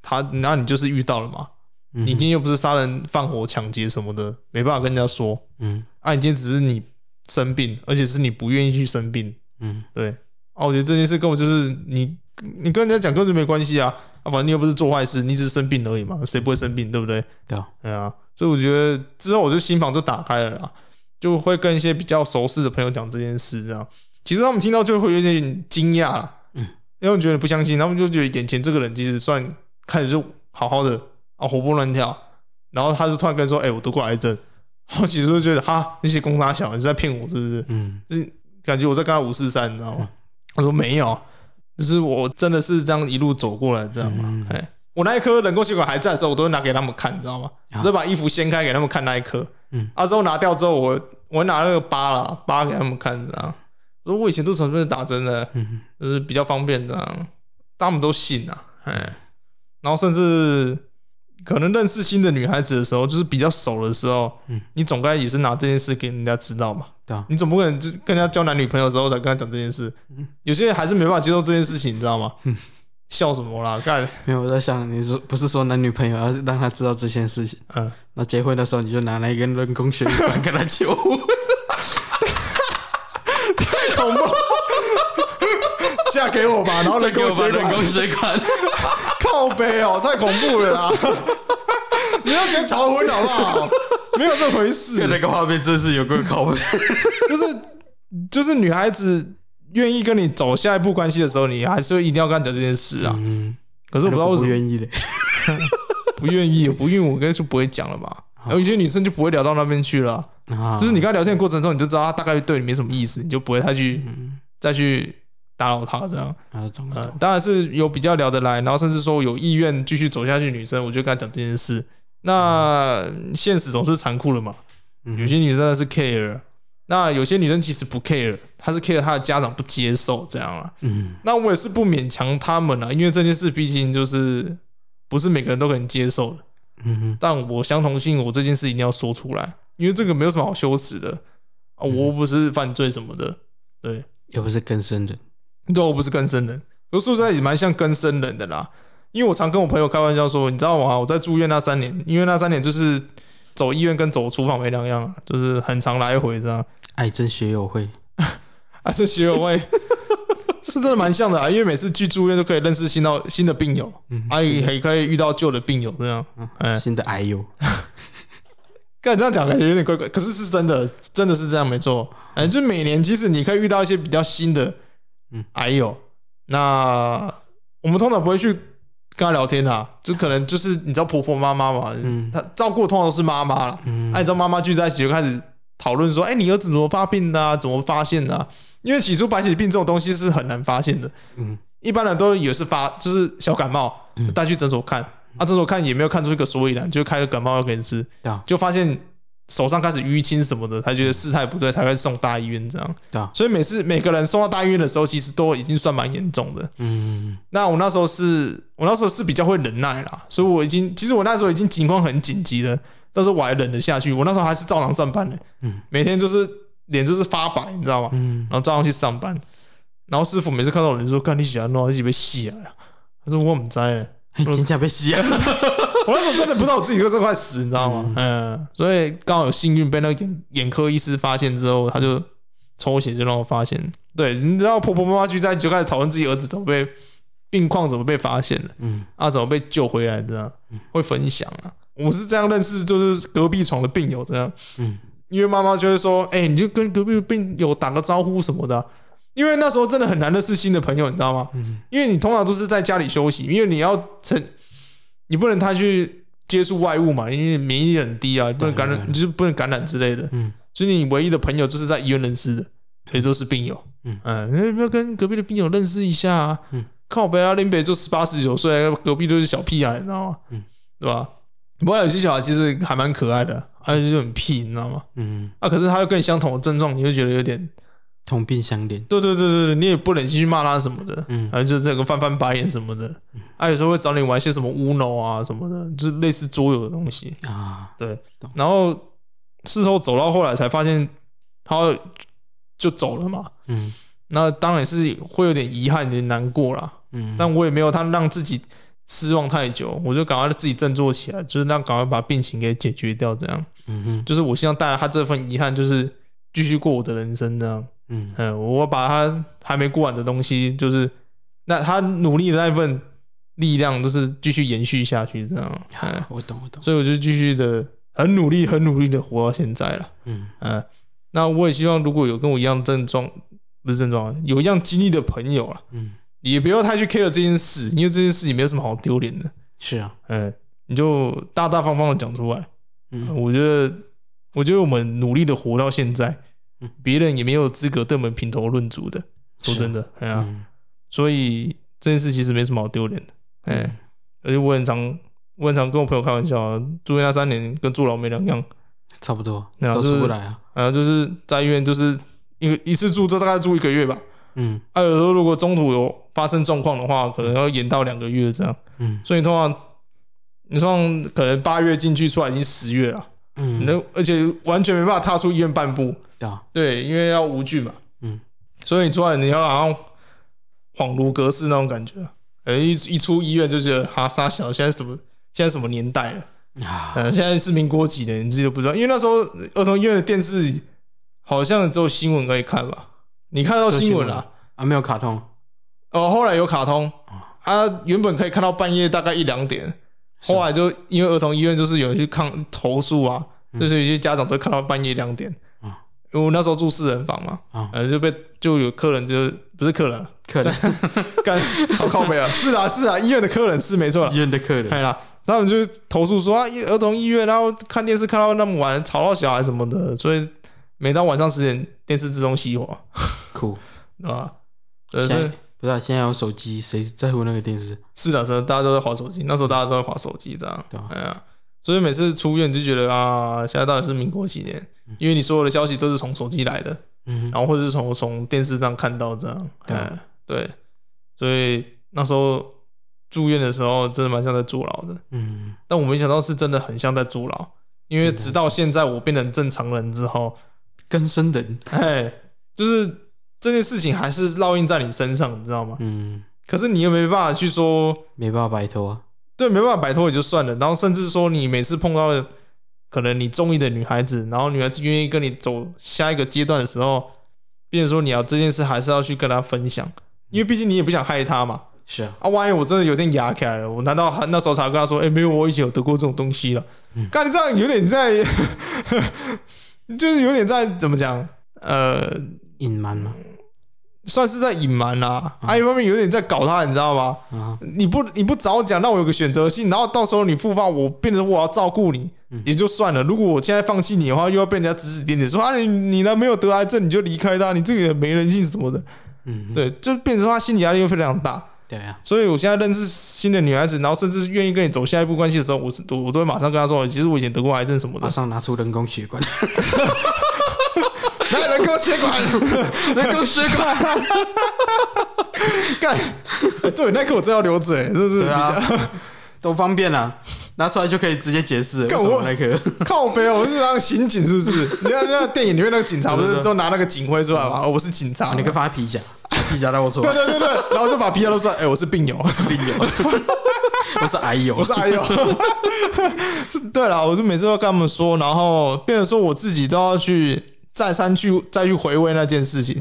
他，那你就是遇到了嘛？嗯。你今天又不是杀人放火抢劫什么的，没办法跟人家说。嗯。啊，你今天只是你生病，而且是你不愿意去生病。嗯，对。啊，我觉得这件事跟我就是你，你跟人家讲根本就没关系啊。啊，反正你又不是做坏事，你只是生病而已嘛，谁不会生病，对不对？对啊，对啊，所以我觉得之后我就心房就打开了啦，就会跟一些比较熟识的朋友讲这件事，这样，其实他们听到就会有点惊讶，嗯，因为觉得不相信，他们就觉得眼前这个人其实算开始就好好的啊，活蹦乱跳，然后他就突然跟说，哎、欸，我得过癌症，[laughs] 然后其实就觉得哈，那些公差小，你是在骗我是不是？嗯，就是感觉我在跟他五四三，你知道吗？他说没有。就是我真的是这样一路走过来，这样嘛？哎、嗯，我那一颗人工血管还在的时候，我都会拿给他们看，你知道吗？我就把衣服掀开给他们看那一颗。嗯，啊，之后拿掉之后，我我拿那个疤了，疤给他们看，这样。我说我以前都是准备打针的，就是比较方便这样，他们都信啊。哎，然后甚至可能认识新的女孩子的时候，就是比较熟的时候，嗯，你总该也是拿这件事给人家知道嘛。你总不可能就跟人家交男女朋友的时候才跟他讲这件事，有些人还是没办法接受这件事情，你知道吗？笑什么啦？看没有，我在想，你说不是说男女朋友要让他知道这件事情？嗯，那结婚的时候你就拿来一根人工血管跟他求婚，太恐怖嫁给我吧，然后人工血人工血管，[laughs] 靠背哦，太恐怖了啦！[laughs] 你要先逃婚好不好？没有这回事。那个画面真是有个靠北，[laughs] 就是就是女孩子愿意跟你走下一步关系的时候，你还是会一定要跟她讲这件事啊。嗯，可是我不知道为什么不愿意嘞，不愿意，不愿意，我跟你说不会讲了吧？有些女生就不会聊到那边去了。就是你跟她聊天的过程中，你就知道她大概对你没什么意思，你就不会太去再去打扰她这样。嗯，当然是有比较聊得来，然后甚至说有意愿继续走下去，女生我就跟她讲这件事。那现实总是残酷的嘛，有些女生是 care，那有些女生其实不 care，她是 care 她的家长不接受这样啊。嗯，那我也是不勉强他们啊，因为这件事毕竟就是不是每个人都可以接受的。嗯哼，但我相同性，我这件事一定要说出来，因为这个没有什么好羞耻的。啊，我不是犯罪什么的，对，又不是更生人，对，我不是更生人，我说实在也蛮像更生人的啦。因为我常跟我朋友开玩笑说，你知道吗？我在住院那三年，因为那三年就是走医院跟走厨房没两样，就是很常来回这样。癌症学友会，[laughs] 癌症学友会是真的蛮像的啊！因为每次去住院都可以认识新到新的病友，嗯，还还可以遇到旧的病友这样，嗯，新的癌友。[laughs] 刚才这样讲感觉有点怪怪，可是是真的，真的是这样没错。哎，就每年其实你可以遇到一些比较新的，嗯，癌友。那我们通常不会去。跟他聊天啊，就可能就是你知道婆婆妈妈嘛，嗯，他照顾通常都是妈妈了，嗯，按照妈妈聚在一起就开始讨论说，哎，你儿子怎么发病的啊？怎么发现的啊？因为起初白血病这种东西是很难发现的，嗯，一般人都以为是发就是小感冒，带去诊所看，啊，诊所看也没有看出一个所以然，就开了感冒药给你吃，就发现。手上开始淤青什么的，他觉得事态不对，才会送大医院这样。对啊，所以每次每个人送到大医院的时候，其实都已经算蛮严重的。嗯，那我那时候是，我那时候是比较会忍耐啦，所以我已经，其实我那时候已经情况很紧急了，但是我还忍得下去。我那时候还是照常上班的，嗯，每天就是脸就是发白，你知道吗？嗯，然后照常去上班。然后师傅每次看到我，就说：“干你喜欢弄，一起被洗啊！”他说：“我不知道，[laughs] 真假被洗啊。[laughs] ” [laughs] 我那时候真的不知道我自己会这块死，你知道吗？嗯，所以刚好有幸运被那个眼眼科医师发现之后，他就抽血就让我发现。对，你知道婆婆妈妈聚在就开始讨论自己儿子怎么被病况怎么被发现的，嗯，啊怎么被救回来的，会分享啊。我是这样认识，就是隔壁床的病友这样，嗯，因为妈妈就会说，哎，你就跟隔壁病友打个招呼什么的，因为那时候真的很难认识新的朋友，你知道吗？嗯，因为你通常都是在家里休息，因为你要成。你不能太去接触外物嘛，因为免疫力很低啊，不能感染，你就是不能感染之类的。嗯，所以你唯一的朋友就是在医院认识的，也都是病友。嗯，嗯，你要不要跟隔壁的病友认识一下啊？嗯，靠北啊，林北就十八十九岁，隔壁都是小屁孩，你知道吗？嗯，对吧？不过有些小孩其实还蛮可爱的，而且就很屁，你知道吗？嗯，啊，可是他又跟你相同的症状，你会觉得有点。同病相怜，对对对对，你也不忍心去骂他什么的，嗯，还就这个翻翻白眼什么的，啊，有时候会找你玩一些什么 Uno 啊什么的，就是类似桌游的东西。啊，对，然后事后走到后来才发现他就走了嘛，嗯，那当然是会有点遗憾，有点难过啦，嗯，但我也没有他让自己失望太久，我就赶快自己振作起来，就是让赶快把病情给解决掉，这样，嗯嗯，就是我希望带来他这份遗憾，就是继续过我的人生这样。嗯嗯，我把他还没过完的东西，就是那他努力的那份力量，就是继续延续下去，这样。嗯，我懂，我懂。所以我就继续的很努力、很努力的活到现在了。嗯嗯，那我也希望，如果有跟我一样症状，不是症状，有一样经历的朋友啊，嗯，也不要太去 care 这件事，因为这件事也没有什么好丢脸的。是啊，嗯，你就大大方方的讲出来。嗯，我觉得，我觉得我们努力的活到现在。别人也没有资格对我们评头论足的，说真的，哎呀，所以这件事其实没什么好丢脸的，哎，而且我很常，我很常跟我朋友开玩笑啊，住院那三年跟坐牢没两样，差不多，都出不来啊，啊，就是在医院就是一个一次住就大概住一个月吧，嗯，还有时候如果中途有发生状况的话，可能要延到两个月这样，嗯，所以通常你说可能八月进去出来已经十月了，嗯，那而且完全没办法踏出医院半步。对，因为要无菌嘛，嗯，所以你出来你要好像恍如隔世那种感觉，哎，一一出医院就觉得哈杀小，现在什么现在什么年代了？啊？嗯，现在是民国几年，你自己都不知道，因为那时候儿童医院的电视好像只有新闻可以看吧？你看到新闻。了啊？没有卡通，哦，后来有卡通。啊，原本可以看到半夜大概一两点，后来就因为儿童医院就是有人去抗投诉啊，就是有些家长都看到半夜两点。因为我那时候住四人房嘛，啊。呃，就被就有客人就不是客人，客人。[laughs] 干好靠背啊，是啊是啊，医院的客人是没错，医院的客人，哎呀，他们就投诉说啊，儿童医院然后看电视看到那么晚，吵到小孩什么的，所以每到晚上十点电视自动熄火，酷，[laughs] 对吧？呃，是不是现在有手机，谁在乎那个电视？是的，是大家都在划手机，那时候大家都在划手机，这样，对哎呀，所以每次出院就觉得啊，现在到底是民国几年？因为你所有的消息都是从手机来的，嗯，然后或者是从从电视上看到这样，对对，所以那时候住院的时候真的蛮像在坐牢的，嗯，但我没想到是真的很像在坐牢，因为直到现在我变成正常人之后，更生人，哎，就是这件事情还是烙印在你身上，你知道吗？嗯，可是你又没办法去说，没办法摆脱啊，对，没办法摆脱也就算了，然后甚至说你每次碰到。可能你中意的女孩子，然后女孩子愿意跟你走下一个阶段的时候，变成说你要这件事还是要去跟她分享，因为毕竟你也不想害她嘛。是啊，啊，万一我真的有点哑起来了，我难道还那时候才跟她说，哎、欸，没有，我以前有得过这种东西了。嗯，干你这样有点在，[laughs] 就是有点在怎么讲？呃，隐瞒吗？算是在隐瞒啦，还、啊、一方面有点在搞他，你知道吗？啊、你不你不早讲，让我有个选择性，然后到时候你复发，我变成我要照顾你。也就算了，如果我现在放弃你的话，又要被人家指指点点说啊，你你呢没有得癌症你就离开他，你这个也没人性什么的，嗯，对，就变成他心理压力又非常大，对啊，所以我现在认识新的女孩子，然后甚至愿意跟你走下一步关系的时候，我是我我都会马上跟她说，其实我以前得过癌症什么的，马上拿出人工血管，[laughs] 来人工血管，人工血管，干，对，那颗我真要留着，哎，这是比较都方便啊。拿出来就可以直接解释。干我那个靠北哦，我是当刑警是不是？[laughs] 你看那个电影里面那个警察不是都拿那个警徽出来吗？哦，我是警察。你可以发皮夹，皮夹带我出来。对对对对，然后就把皮夹露出来。哎，我是病友，我是病友，[laughs] 我是癌友，我是癌友。[laughs] 对了，我就每次都跟他们说，然后变成说我自己都要去再三去再去回味那件事情。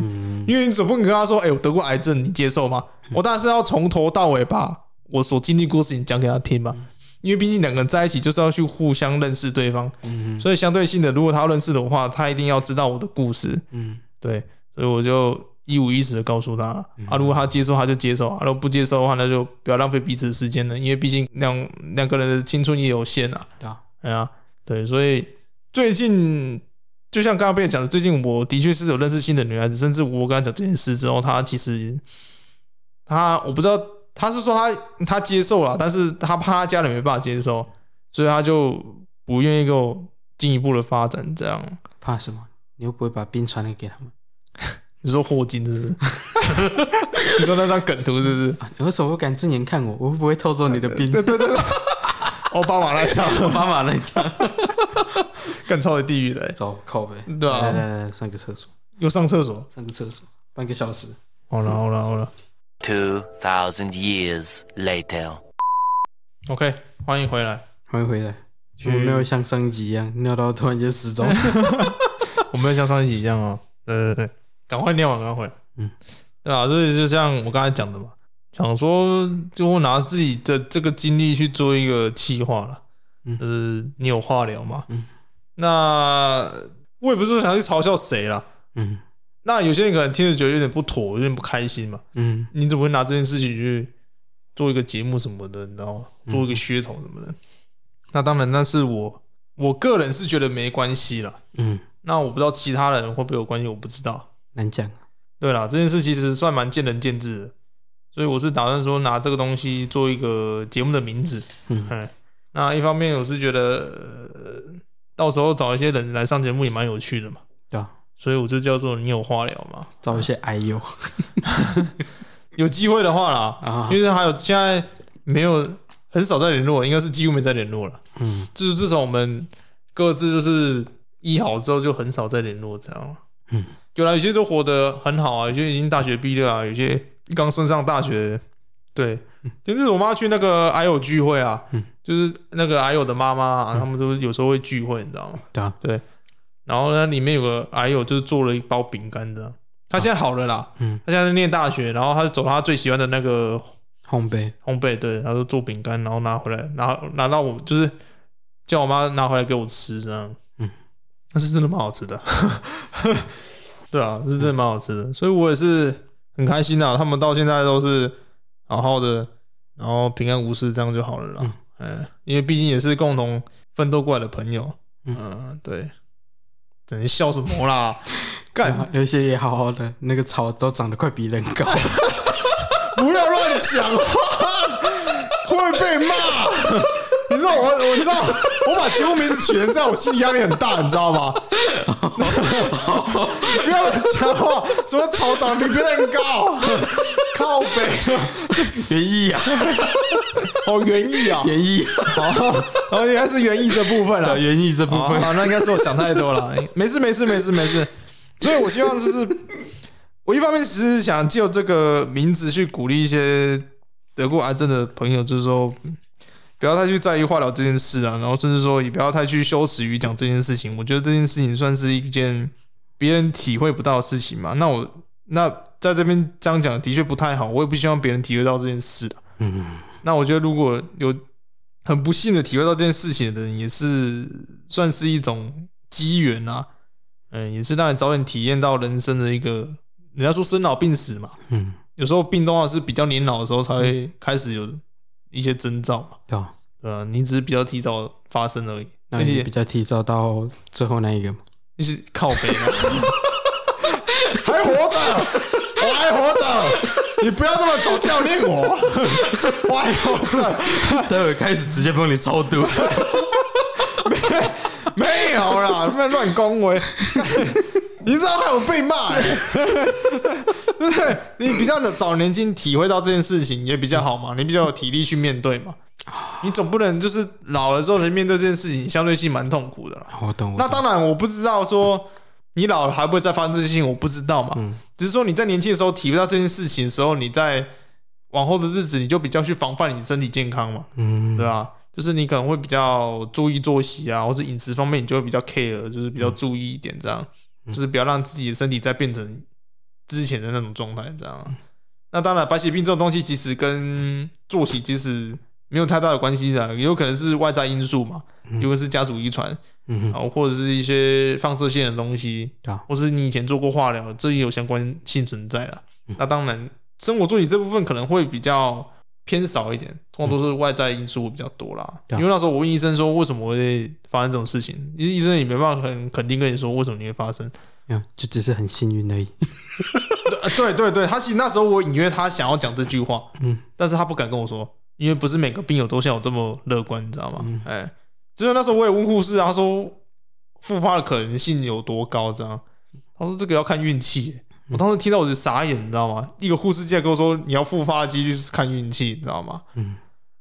因为你总不能跟他说，哎，我得过癌症，你接受吗？我当然是要从头到尾把我所经历过事情讲给他听嘛。因为毕竟两个人在一起就是要去互相认识对方，嗯，所以相对性的，如果他要认识的话，他一定要知道我的故事，嗯，对，所以我就一五一十的告诉他啊，如果他接受，他就接受；啊，如果不接受的话，那就不要浪费彼此的时间了，因为毕竟两两个人的青春也有限啊，对啊，对，所以最近就像刚刚被讲的，最近我的确是有认识新的女孩子，甚至我跟她讲这件事之后，她其实她我不知道。她是说她她接受了，但是她怕她家里没办法接受，所以她就不愿意跟我进一步的发展。这样怕什么？你又不会把冰传给给他们？[laughs] 你说霍金是不是？你说那张梗图是不是？你为什么不敢正眼看我？我会不会偷走你的病？对 [laughs] 对对，奥巴马那张，[laughs] 奥巴马那张，[laughs] 更超的地狱的，走靠北。对啊，来来来，上个厕所，又上厕所，上个厕所，半个小时。好了好了好了。Two thousand years later. OK，欢迎回来，欢迎回来。我没有像上一集一样尿到突然间失踪。[laughs] 我没有像上一集一样哦。对对对，赶快尿完，赶快回来。嗯，对啊，所以就像我刚才讲的嘛，想说就拿自己的这个经历去做一个企划了。嗯，就是你有话聊嘛。嗯，那我也不是想去嘲笑谁啦。嗯。那有些人可能听着觉得有点不妥，有点不开心嘛。嗯，你怎么会拿这件事情去做一个节目什么的，然后做一个噱头什么的？那当然，那是我我个人是觉得没关系了。嗯，那我不知道其他人会不会有关系，我不知道，难讲。对啦，这件事其实算蛮见仁见智的，所以我是打算说拿这个东西做一个节目的名字。嗯，那一方面我是觉得，到时候找一些人来上节目也蛮有趣的嘛。对啊。所以我就叫做你有话聊嘛，找一些癌友，[laughs] 有机会的话啦，啊因为还有现在没有很少在联络，应该是几乎没在联络了。嗯，就是自从我们各自就是医好之后，就很少再联络这样。嗯，有啦，有些都活得很好啊，有些已经大学毕业啊，有些刚升上大学。对，就是我妈去那个癌友聚会啊，就是那个癌友的妈妈啊，他们都有时候会聚会，你知道吗？对啊，对。然后呢，里面有个癌友就是做了一包饼干的，他现在好了啦，嗯，他现在在念大学，然后他是走他最喜欢的那个烘焙，烘焙，对，他说做饼干，然后拿回来，拿拿到我就是叫我妈拿回来给我吃，这样，嗯，那是真的蛮好吃的，[laughs] 对啊，是真的蛮好吃的，所以我也是很开心啊，他们到现在都是好好的，然后平安无事，这样就好了啦，嗯，因为毕竟也是共同奋斗过来的朋友，嗯，对，整天笑什么啦？干，[laughs] 有一些也好好的，那个草都长得快比人高，[laughs] 不要乱讲话，会被骂。你知道我，我你知道我把节目名字取成这样，我心里压力很大，你知道吗？[laughs] 不要乱讲话，什么草长得比别人高，靠北，园艺啊，[laughs] 哦，园艺啊，园艺，哦，哦，应该是园艺这部分了，园艺这部分，啊，那应该是我想太多了，没事，没事，没事，没事。所以，我希望就是，我一方面只是想借这个名字去鼓励一些得过癌症的朋友，就是说，不要太去在意化疗这件事啊，然后甚至说，也不要太去羞耻于讲这件事情。我觉得这件事情算是一件别人体会不到的事情嘛。那我那在这边这样讲的确不太好，我也不希望别人体会到这件事啊。嗯，那我觉得如果有很不幸的体会到这件事情的人，也是算是一种机缘啊。嗯，也是让你早点体验到人生的一个，人家说生老病死嘛，嗯，有时候病的话是比较年老的时候才会开始有一些征兆嘛，对吧？对啊，你只是比较提早发生而已，那你比较提早到最后那一个嘛，你是靠北啊，[laughs] 还活着，我还活着，[laughs] 你不要这么早悼念我，[laughs] 我还活着，待会开始直接帮你超度。[laughs] 没有啦，不要乱恭维。你知道害我被骂、欸，对不对？你比较早年轻体会到这件事情也比较好嘛，你比较有体力去面对嘛。你总不能就是老了之后才面对这件事情，相对性蛮痛苦的啦。我懂。那当然，我不知道说你老了还不会再发生这些事情，我不知道嘛。只是说你在年轻的时候体会到这件事情的时候，你在往后的日子你就比较去防范你身体健康嘛。嗯，对吧？就是你可能会比较注意作息啊，或者饮食方面，你就会比较 care，就是比较注意一点，这样，嗯、就是不要让自己的身体再变成之前的那种状态，这样。那当然，白血病这种东西其实跟作息其实没有太大的关系的，也有可能是外在因素嘛，因为是家族遗传，然后或者是一些放射线的东西，啊或是你以前做过化疗，这也有相关性存在了。那当然，生活助理这部分可能会比较。偏少一点，通常都是外在因素比较多啦。嗯、因为那时候我问医生说，为什么会发生这种事情，因为医生也没办法很肯定跟你说为什么你会发生，嗯就只是很幸运而已。[laughs] 对对对，他其实那时候我隐约他想要讲这句话，嗯，但是他不敢跟我说，因为不是每个病友都像我这么乐观，你知道吗？哎、嗯，只有那时候我也问护士啊，他说复发的可能性有多高？这样，他说这个要看运气。我当时听到我就傻眼，你知道吗？一个护士竟然跟我说：“你要复发的几率是看运气，你知道吗？”嗯。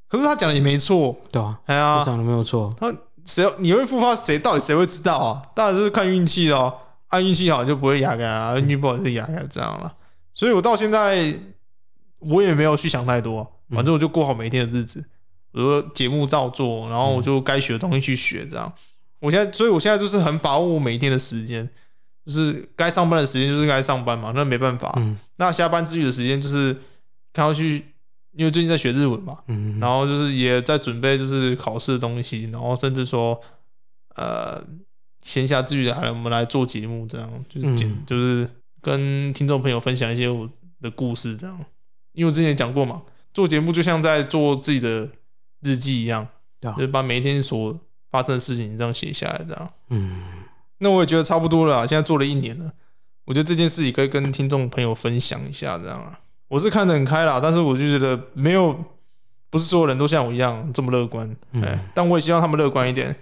可是他讲的也没错，对啊，哎呀，讲的没有错。他谁你会复发？谁到底谁会知道啊？当然就是看运气哦。按运气好就不会哑开啊，运气不好就哑开这样了。所以我到现在我也没有去想太多，反正我就过好每一天的日子。我说节目照做，然后我就该学的东西去学，这样。我现在，所以我现在就是很把握我每一天的时间。就是该上班的时间就是该上班嘛，那没办法。嗯、那下班之余的时间就是他要去，因为最近在学日文嘛，嗯、然后就是也在准备就是考试的东西，然后甚至说，呃，闲暇之余来我们来做节目，这样就是简、嗯、就是跟听众朋友分享一些我的故事，这样。因为我之前讲过嘛，做节目就像在做自己的日记一样，啊、就是把每一天所发生的事情这样写下来，这样。嗯。那我也觉得差不多了，现在做了一年了，我觉得这件事也可以跟听众朋友分享一下，这样啊。我是看得很开啦，但是我就觉得没有，不是所有人都像我一样这么乐观，哎，但我也希望他们乐观一点，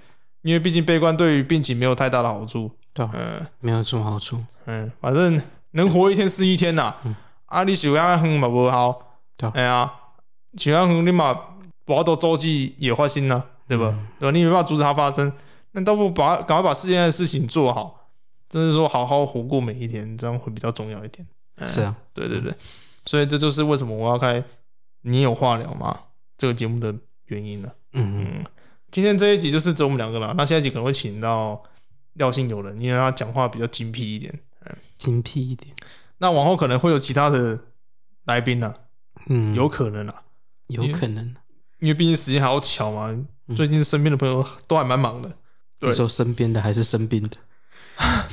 因为毕竟悲观对于病情没有太大的好处，对，嗯，没有什么好处，嗯，反正能活一天是一天呐。啊，你喜欢哼嘛不好，哎呀，喜欢哼你嘛，我都周记也发生了，对吧？对吧？你没办法阻止它发生。那倒不把赶快把世界的事情做好，就是说好好活过每一天，这样会比较重要一点。是啊，对对对，所以这就是为什么我要开你有话聊吗？这个节目的原因了。嗯嗯，今天这一集就是只有我们两个了，那下一集可能会请到廖姓友人，因为他讲话比较精辟一点。嗯，精辟一点。那往后可能会有其他的来宾呢，嗯，有可能啊，有可能。因为毕竟时间还要巧嘛，最近身边的朋友都还蛮忙的。你说身边的还是生病的？[laughs]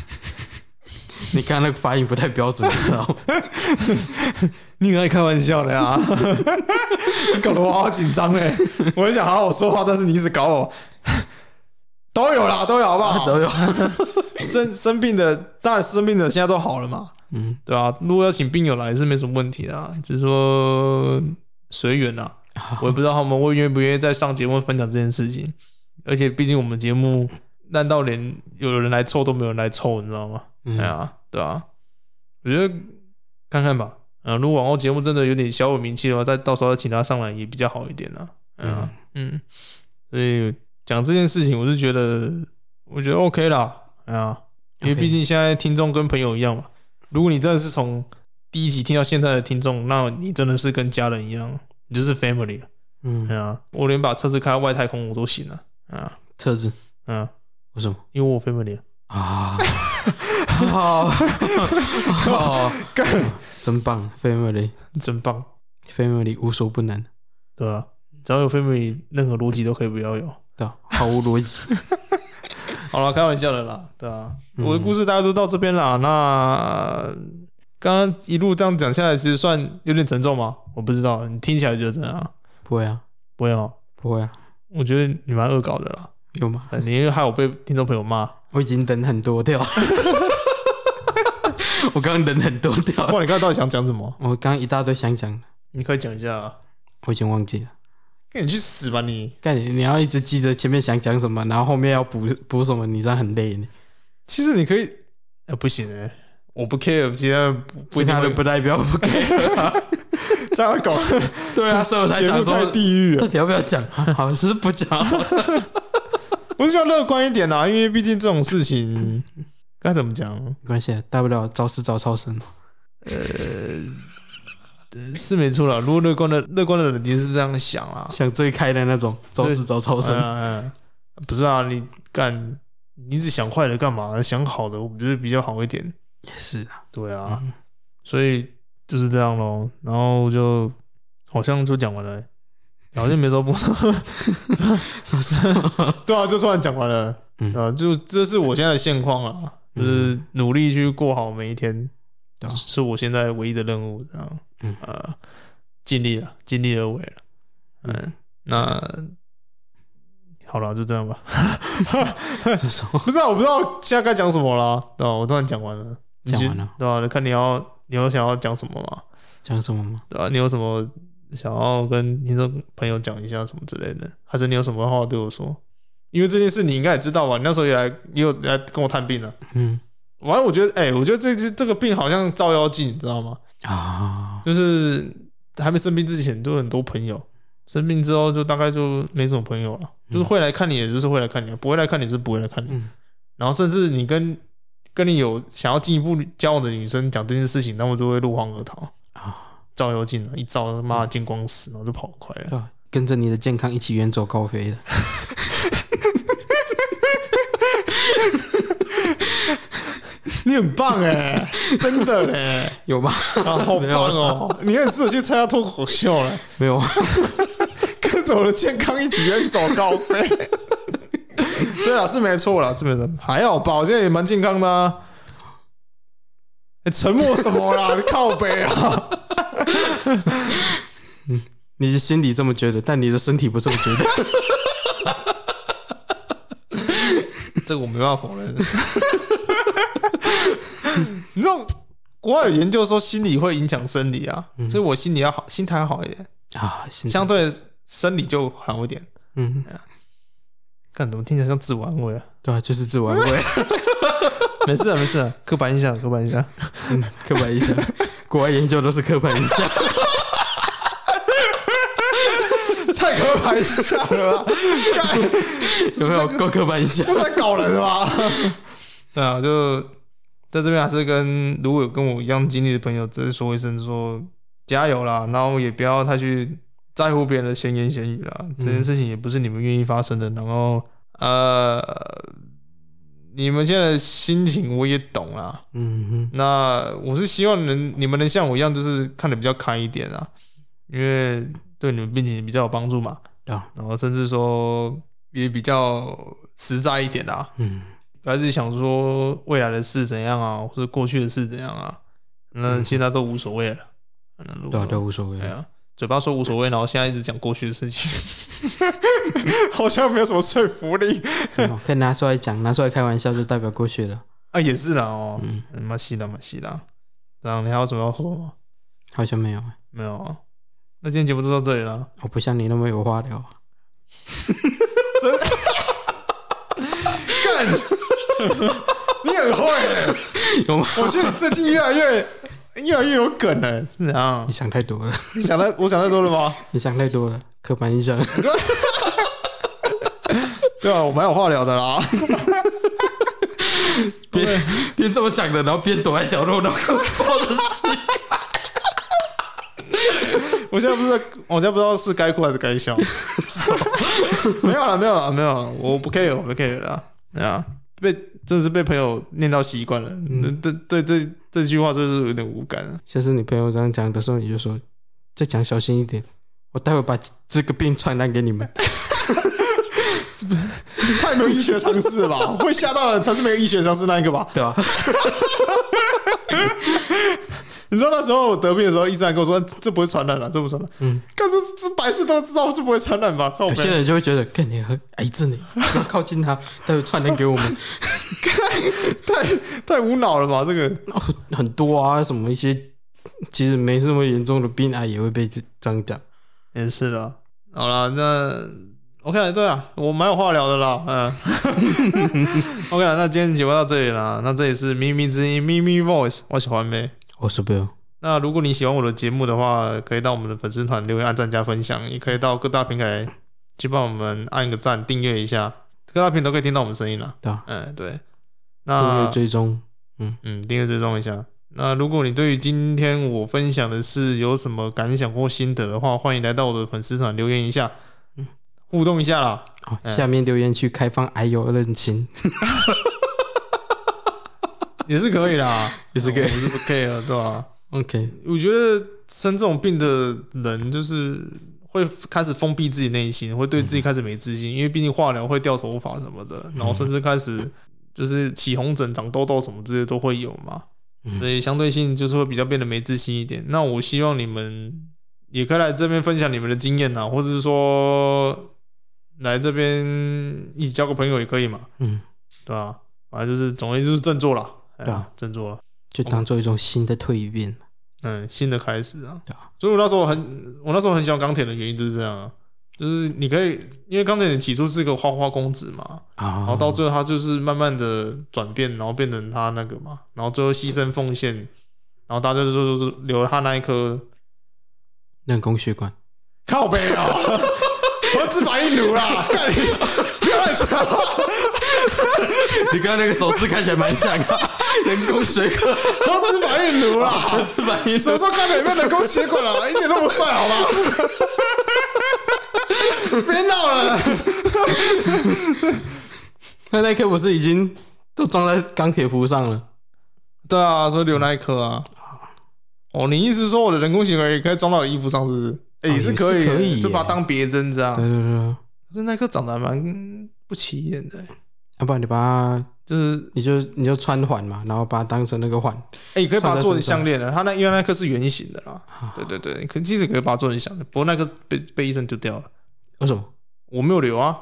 你刚刚那个发音不太标准，你知道吗？[laughs] 你很爱开玩笑的呀，你 [laughs] 搞得我好紧张哎！我很想好好说话，但是你一直搞我。都有啦，都有好不好？都有。生生病的，当然生病的现在都好了嘛。嗯，对啊，如果要请病友来是没什么问题的，只是说随缘呐。[laughs] 我也不知道他们会愿不愿意再上节目分享这件事情。而且毕竟我们节目烂到连有人来凑都没有人来凑，你知道吗？嗯，哎呀，对啊，我觉得看看吧。啊，如果往后节目真的有点小有名气的话，再到时候请他上来也比较好一点啦。嗯嗯，所以。讲这件事情，我是觉得，我觉得 OK 啦，啊，因为毕竟现在听众跟朋友一样嘛。如果你真的是从第一集听到现在的听众，那你真的是跟家人一样，你就是 family 了。嗯，啊，我连把车子开到外太空我都行了。啊，车子，嗯，为什么？因为我 family 啊，好，好，[laughs] 干，真棒，family，真棒，family 无所不能，对吧？只要有 family，任何逻辑都可以不要有。对，毫无逻辑。[laughs] 好了，开玩笑的啦，对啊，我的故事大家都到这边啦。那刚刚一路这样讲下来，其实算有点沉重吗？我不知道，你听起来觉得怎样？不会啊，不会哦，不会啊。我觉得你蛮恶搞的啦。有吗？你害我被听众朋友骂。我已经等很多掉。[laughs] 我刚刚等很多掉。哇，你刚刚到底想讲什么？我刚刚一大堆想讲的，你可以讲一下啊。我已经忘记了。赶紧去死吧你！干你！你要一直记着前面想讲什么，然后后面要补补什么，你这样很累呢。其实你可以，呃，不行哎，我不 care，其他不一定会不代表不 care，[laughs] 这样会搞。[laughs] 对啊，所以我才想说地狱，到底要不要讲？[laughs] 好，是不讲。我是希望乐观一点啦，因为毕竟这种事情该怎么讲？没关系，大不了早死早超生。呃。是没错啦，如果乐观的乐观的人，你是这样想啊，想最开的那种，早死早超生。不是啊，你干，你一直想坏的干嘛？想好的，我觉得比较好一点。也是啊，对啊，嗯、所以就是这样咯。然后就好像就讲完了，好像没说不。[laughs] [laughs] 对啊，就突然讲完了。嗯、啊，就这是我现在的现况啊，就是努力去过好每一天，嗯、是我现在唯一的任务。这样。嗯呃，尽力了，尽力而为了。嗯，那好了，就这样吧。[laughs] 不知道，我不知道现在该讲什么了。对吧？我突然讲完了，讲完了，对吧？看你要，你有想要讲什么吗？讲什么吗？对吧？你有什么想要跟听众朋友讲一下什么之类的？还是你有什么话对我说？因为这件事你应该也知道吧？你那时候也来，也有来跟我探病了。嗯，完了，我觉得，哎、欸，我觉得这这个病好像照妖镜，你知道吗？啊，就是还没生病之前都有很多朋友，生病之后就大概就没什么朋友了。就是会来看你，也就是会来看你，不会来看你，就是不会来看你。然后甚至你跟跟你有想要进一步交往的女生讲这件事情，他们就会落荒而逃啊！照妖镜啊，一照他妈见光死，然后就跑很快了，跟着你的健康一起远走高飞的。[laughs] 你很棒哎、欸，真的嘞、欸，[laughs] 有吧？啊，好棒哦、喔！你很适合去参加脱口秀了，没有？[laughs] 跟着我的健康一起远走高飞。[laughs] 对啊，是没错啦，这边人，还好吧？我现在也蛮健康的、啊。你、欸、沉默什么啦？你靠北啊！嗯，[laughs] 你心里这么觉得，但你的身体不这么觉得。[laughs] 这个我没办法否认。你知道国外有研究说心理会影响生理啊，嗯、所以我心理要好，心态要好一点啊，相对生理就好一点。嗯，看怎么听起来像自我安慰啊？对啊，就是自我安慰。[laughs] 没事啊，没事啊，刻板印象，刻板印象，嗯，刻板印象，[laughs] 国外研究都是刻板印象，[laughs] 太刻板印象了吧？有没有够刻板印象？不是在搞人吗？对啊，就。在这边还是跟如果有跟我一样经历的朋友，只是说一声说加油啦，然后也不要太去在乎别人的闲言闲语啦。这件事情也不是你们愿意发生的，然后呃，你们现在的心情我也懂啊。嗯哼，那我是希望能你们能像我一样，就是看得比较开一点啊，因为对你们病情比较有帮助嘛。对啊，然后甚至说也比较实在一点啊。嗯，还是想说未来的事怎样啊，或者过去的事怎样啊，那现在都无所谓了。嗯、对啊，都无所谓。对啊。嘴巴说无所谓，然后现在一直讲过去的事情，[laughs] 好像没有什么说服力。可以拿出来讲，拿出来开玩笑，就代表过去了。啊，也是啦哦，嗯，蛮细的，蛮细的。然后你还有什么要说吗？好像没有，没有啊。那今天节目就到这里了。我不像你那么有话聊。真的？干！[laughs] 你很会，[laughs] 有吗？我觉得你最近越来越。越来越有梗了，是啊，你想太多了。你想太，我想太多了吗？你想太多了，刻板印象。[laughs] 对啊，我蛮有话聊的啦。[laughs] 边边这么讲的，然后边躲在角落，然后抱着戏。我现在不知道，我现在不知道是该哭还是该笑。[laughs] 没有了，没有了，没有了，我不 care，我不 care 了。对啊，被真的是被朋友念到习惯了。嗯，对对对。这句话真是有点无感了。像是你朋友这样讲的时候，你就说：“再讲小心一点，我待会把这个病传染给你们。”太没有医学常识了吧？会吓到的人才是没有医学常识那一个吧？对吧？[laughs] 你知道那时候我得病的时候，医生还跟我说：“这不会传染了，这不传染。”嗯，看这这白痴都知道这不会传染吧？有些人就会觉得，看你很癌症呢，不要靠近他，他会传染给我们。[laughs] 太太无脑了吧？这个、哦、很多啊，什么一些其实没什么严重的病啊，也会被这样讲。也是的。好了，那 OK，对啊，我蛮有话聊的啦。嗯，[laughs] OK，那今天节目到这里了。那这里是咪咪之音咪咪 Voice，我喜欢呗。我是 Bill。那如果你喜欢我的节目的话，可以到我们的粉丝团留言、按赞、加分享，也可以到各大平台去帮我们按个赞、订阅一下。各大平台都可以听到我们声音了，对啊，嗯，对，那订阅追踪，嗯嗯，订阅追踪一下。那如果你对于今天我分享的事有什么感想或心得的话，欢迎来到我的粉丝团留言一下，嗯，互动一下啦。好，下面留言区开放癌友认亲，[laughs] 也是可以啦，也是可以，我是不 care，对吧？OK，我觉得生这种病的人就是。会开始封闭自己内心，会对自己开始没自信，因为毕竟化疗会掉头发什么的，然后甚至开始就是起红疹、长痘痘什么这些都会有嘛，所以相对性就是会比较变得没自信一点。那我希望你们也可以来这边分享你们的经验呐，或者是说来这边一起交个朋友也可以嘛，嗯，对吧？反正就是总之就是振作了，对啊，振作了，就当做一种新的蜕变。嗯，新的开始啊，对啊，所以我那时候很，我那时候很喜欢钢铁的原因就是这样啊，就是你可以，因为钢铁人起初是一个花花公子嘛，啊。然后到最后他就是慢慢的转变，然后变成他那个嘛，然后最后牺牲奉献，然后大家就说是留了他那一颗。人工血管，靠北啊，[laughs] 核子反应炉啦，干你，不要乱说，[laughs] 你刚刚那个手势看起来蛮像的。[laughs] 人工血管，[laughs] 核子反应炉啦，核子反应炉，什么时候看到有没有人工血管啊？一点都不帅，好吗？别闹了。那那颗不是已经都装在钢铁服上了？对啊，所以留那一颗啊。哦，你意思是说我的人工血管也可以装到衣服上，是不是？哎，也是可以，可以，就把它当别针这样。对对对。可是那颗长得蛮不起眼的。要不然你把它。就是你就你就穿环嘛，然后把它当成那个环，哎、欸，你可以把它做成项链的。它那因为那颗是圆形的啦，啊、对对对，可其实可以把它做成项链，不过那个被被医生丢掉了。为什么？我没有留啊，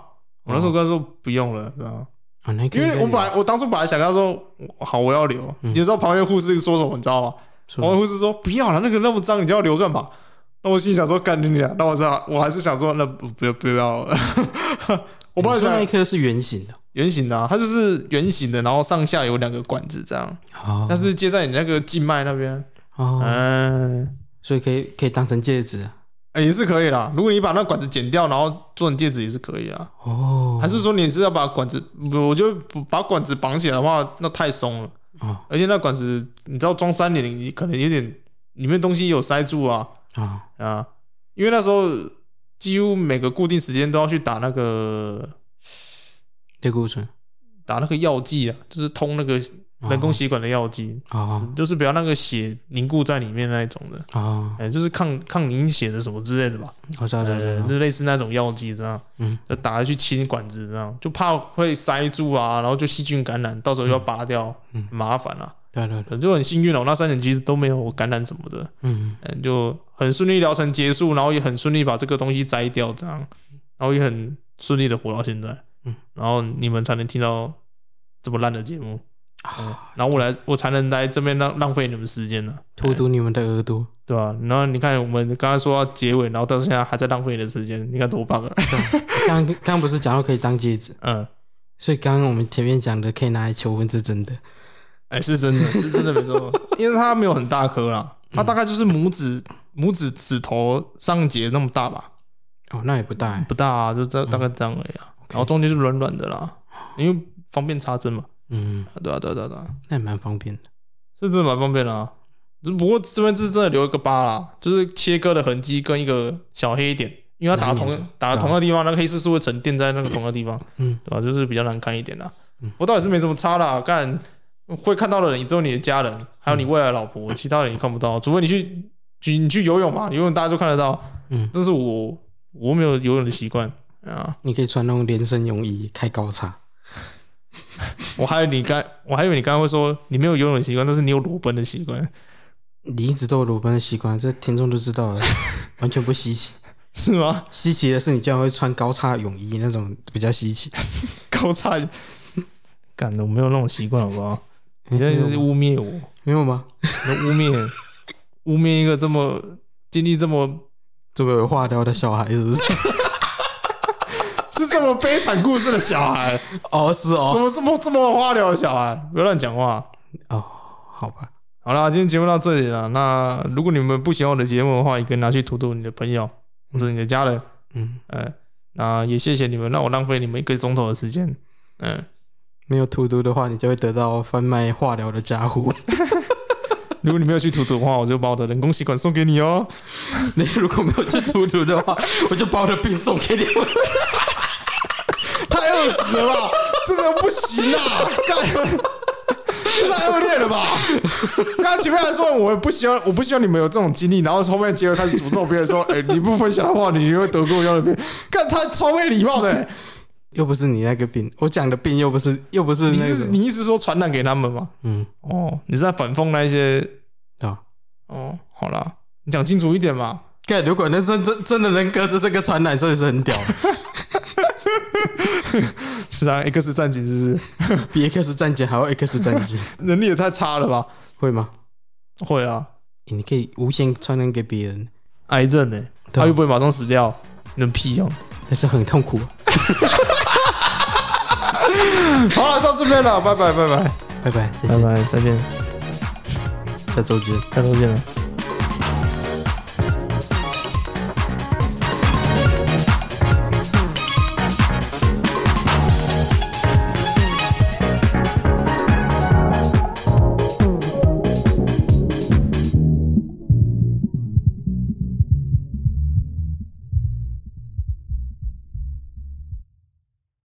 我那时候跟他说不用了，知道吗？啊，那因为我本来我当初本来想跟他说好，我要留。嗯、你知道旁边护士说什么？你知道吗？旁边护士说不要了，那个那么脏，你就要留干嘛？那我心想说干你俩，那我知道，我还是想说那不不要不要了。[laughs] 我本来想那一颗是圆形的。圆形的、啊，它就是圆形的，然后上下有两个管子这样，它、oh. 是接在你那个静脉那边，哦，嗯，所以可以可以当成戒指，欸、也是可以啦。如果你把那管子剪掉，然后做成戒指也是可以啊。哦，oh. 还是说你是要把管子，我就把管子绑起来的话，那太松了啊。Oh. 而且那管子，你知道装三点零，可能有点里面东西有塞住啊啊、oh. 啊，因为那时候几乎每个固定时间都要去打那个。类固醇，打那个药剂啊，就是通那个人工血管的药剂，啊就是不要那个血凝固在里面那一种的，就是抗抗凝血的什么之类的吧，我知道，对对呃，就类似那种药剂这样，嗯，就打下去清管子这样，就怕会塞住啊，然后就细菌感染，到时候又要拔掉，嗯。很麻烦啊。对对对，就很幸运哦，那三年其实都没有感染什么的，嗯嗯，就很顺利疗程结束，然后也很顺利把这个东西摘掉，这样，然后也很顺利的活到现在，嗯，然后你们才能听到这么烂的节目，然后我来，我才能来这边浪浪费你们时间呢，荼毒你们的耳朵，对吧？然后你看我们刚刚说要结尾，然后到现在还在浪费你的时间，你看多棒啊！刚刚刚不是讲到可以当戒指，嗯，所以刚刚我们前面讲的可以拿来求婚是真的，哎，是真的，[laughs] 是真的没错，因为它没有很大颗啦，它大概就是拇指拇指指头上节那么大吧。哦，那也不大欸，不大啊，就这大概这样而已啊。然后中间是软软的啦，因为方便插针嘛。嗯，对啊，对啊，对啊，对啊，那也蛮方便的，是真的蛮方便的啊。只不过这边是真的留一个疤啦，就是切割的痕迹跟一个小黑点，因为它打同打同个地方，那个黑色素会沉淀在那个同个地方，嗯，对吧？就是比较难看一点啦嗯。我倒也是没什么差啦，干会看到的人只有你的家人，还有你未来的老婆，其他人你看不到，除非你去去你去游泳嘛，游泳大家都看得到。嗯，但是我我没有游泳的习惯啊。你可以穿那种连身泳衣开高叉，[laughs] 我还以为你刚，我还以为你刚刚会说你没有游泳习惯，但是你有裸奔的习惯，你一直都有裸奔的习惯，这听众都知道了，[laughs] 完全不稀奇。是吗？稀奇的是你竟然会穿高叉泳衣那种比较稀奇。[laughs] 高叉，干的我没有那种习惯，好不好？你在污蔑我，没有吗？你污蔑污蔑一个这么经历这么这么有话聊的小孩是不是？是这么悲惨故事的小孩，[laughs] 哦，是哦什哦，么这么这么花聊的小孩，不要乱讲话。哦，好吧，好啦，今天节目到这里了。那如果你们不喜欢我的节目的话，也可以拿去荼毒你的朋友或者你的家人。嗯，呃，那也谢谢你们让我浪费你们一个钟头的时间。嗯，没有荼毒的话，你就会得到贩卖化疗的家伙。[laughs] 如果你没有去荼毒的话，我就把我的人工吸管送给你哦。[laughs] 你如果没有去荼毒的话，我就把我的病送给你们。太恶质了吧，这个不行啊！干，太恶劣了吧！刚刚前面还说我不希望，我不希望你们有这种经历，然后后面结果开始诅咒别人说：“哎、你不分享的话，你会得过一样的病。”干，他超没礼貌的、欸。又不是你那个病，我讲的病又不是又不是你那个你意思说传染给他们吗？嗯，哦，你是在反讽那一些？啊，哦，好啦，你讲清楚一点嘛。干，如果那真真真的能隔着这个传染，真的是很屌，[laughs] 是啊，X 战警是不是？[laughs] 比 X 战警还要 X 战警，[laughs] 能力也太差了吧？会吗？会啊，欸你可以无限传染给别人，癌症呢、他又不会马上死掉，能屁用、但是很痛苦。好了，到这边了，拜拜，拜拜，拜拜，谢谢，拜拜，再见，下周见。下周见了。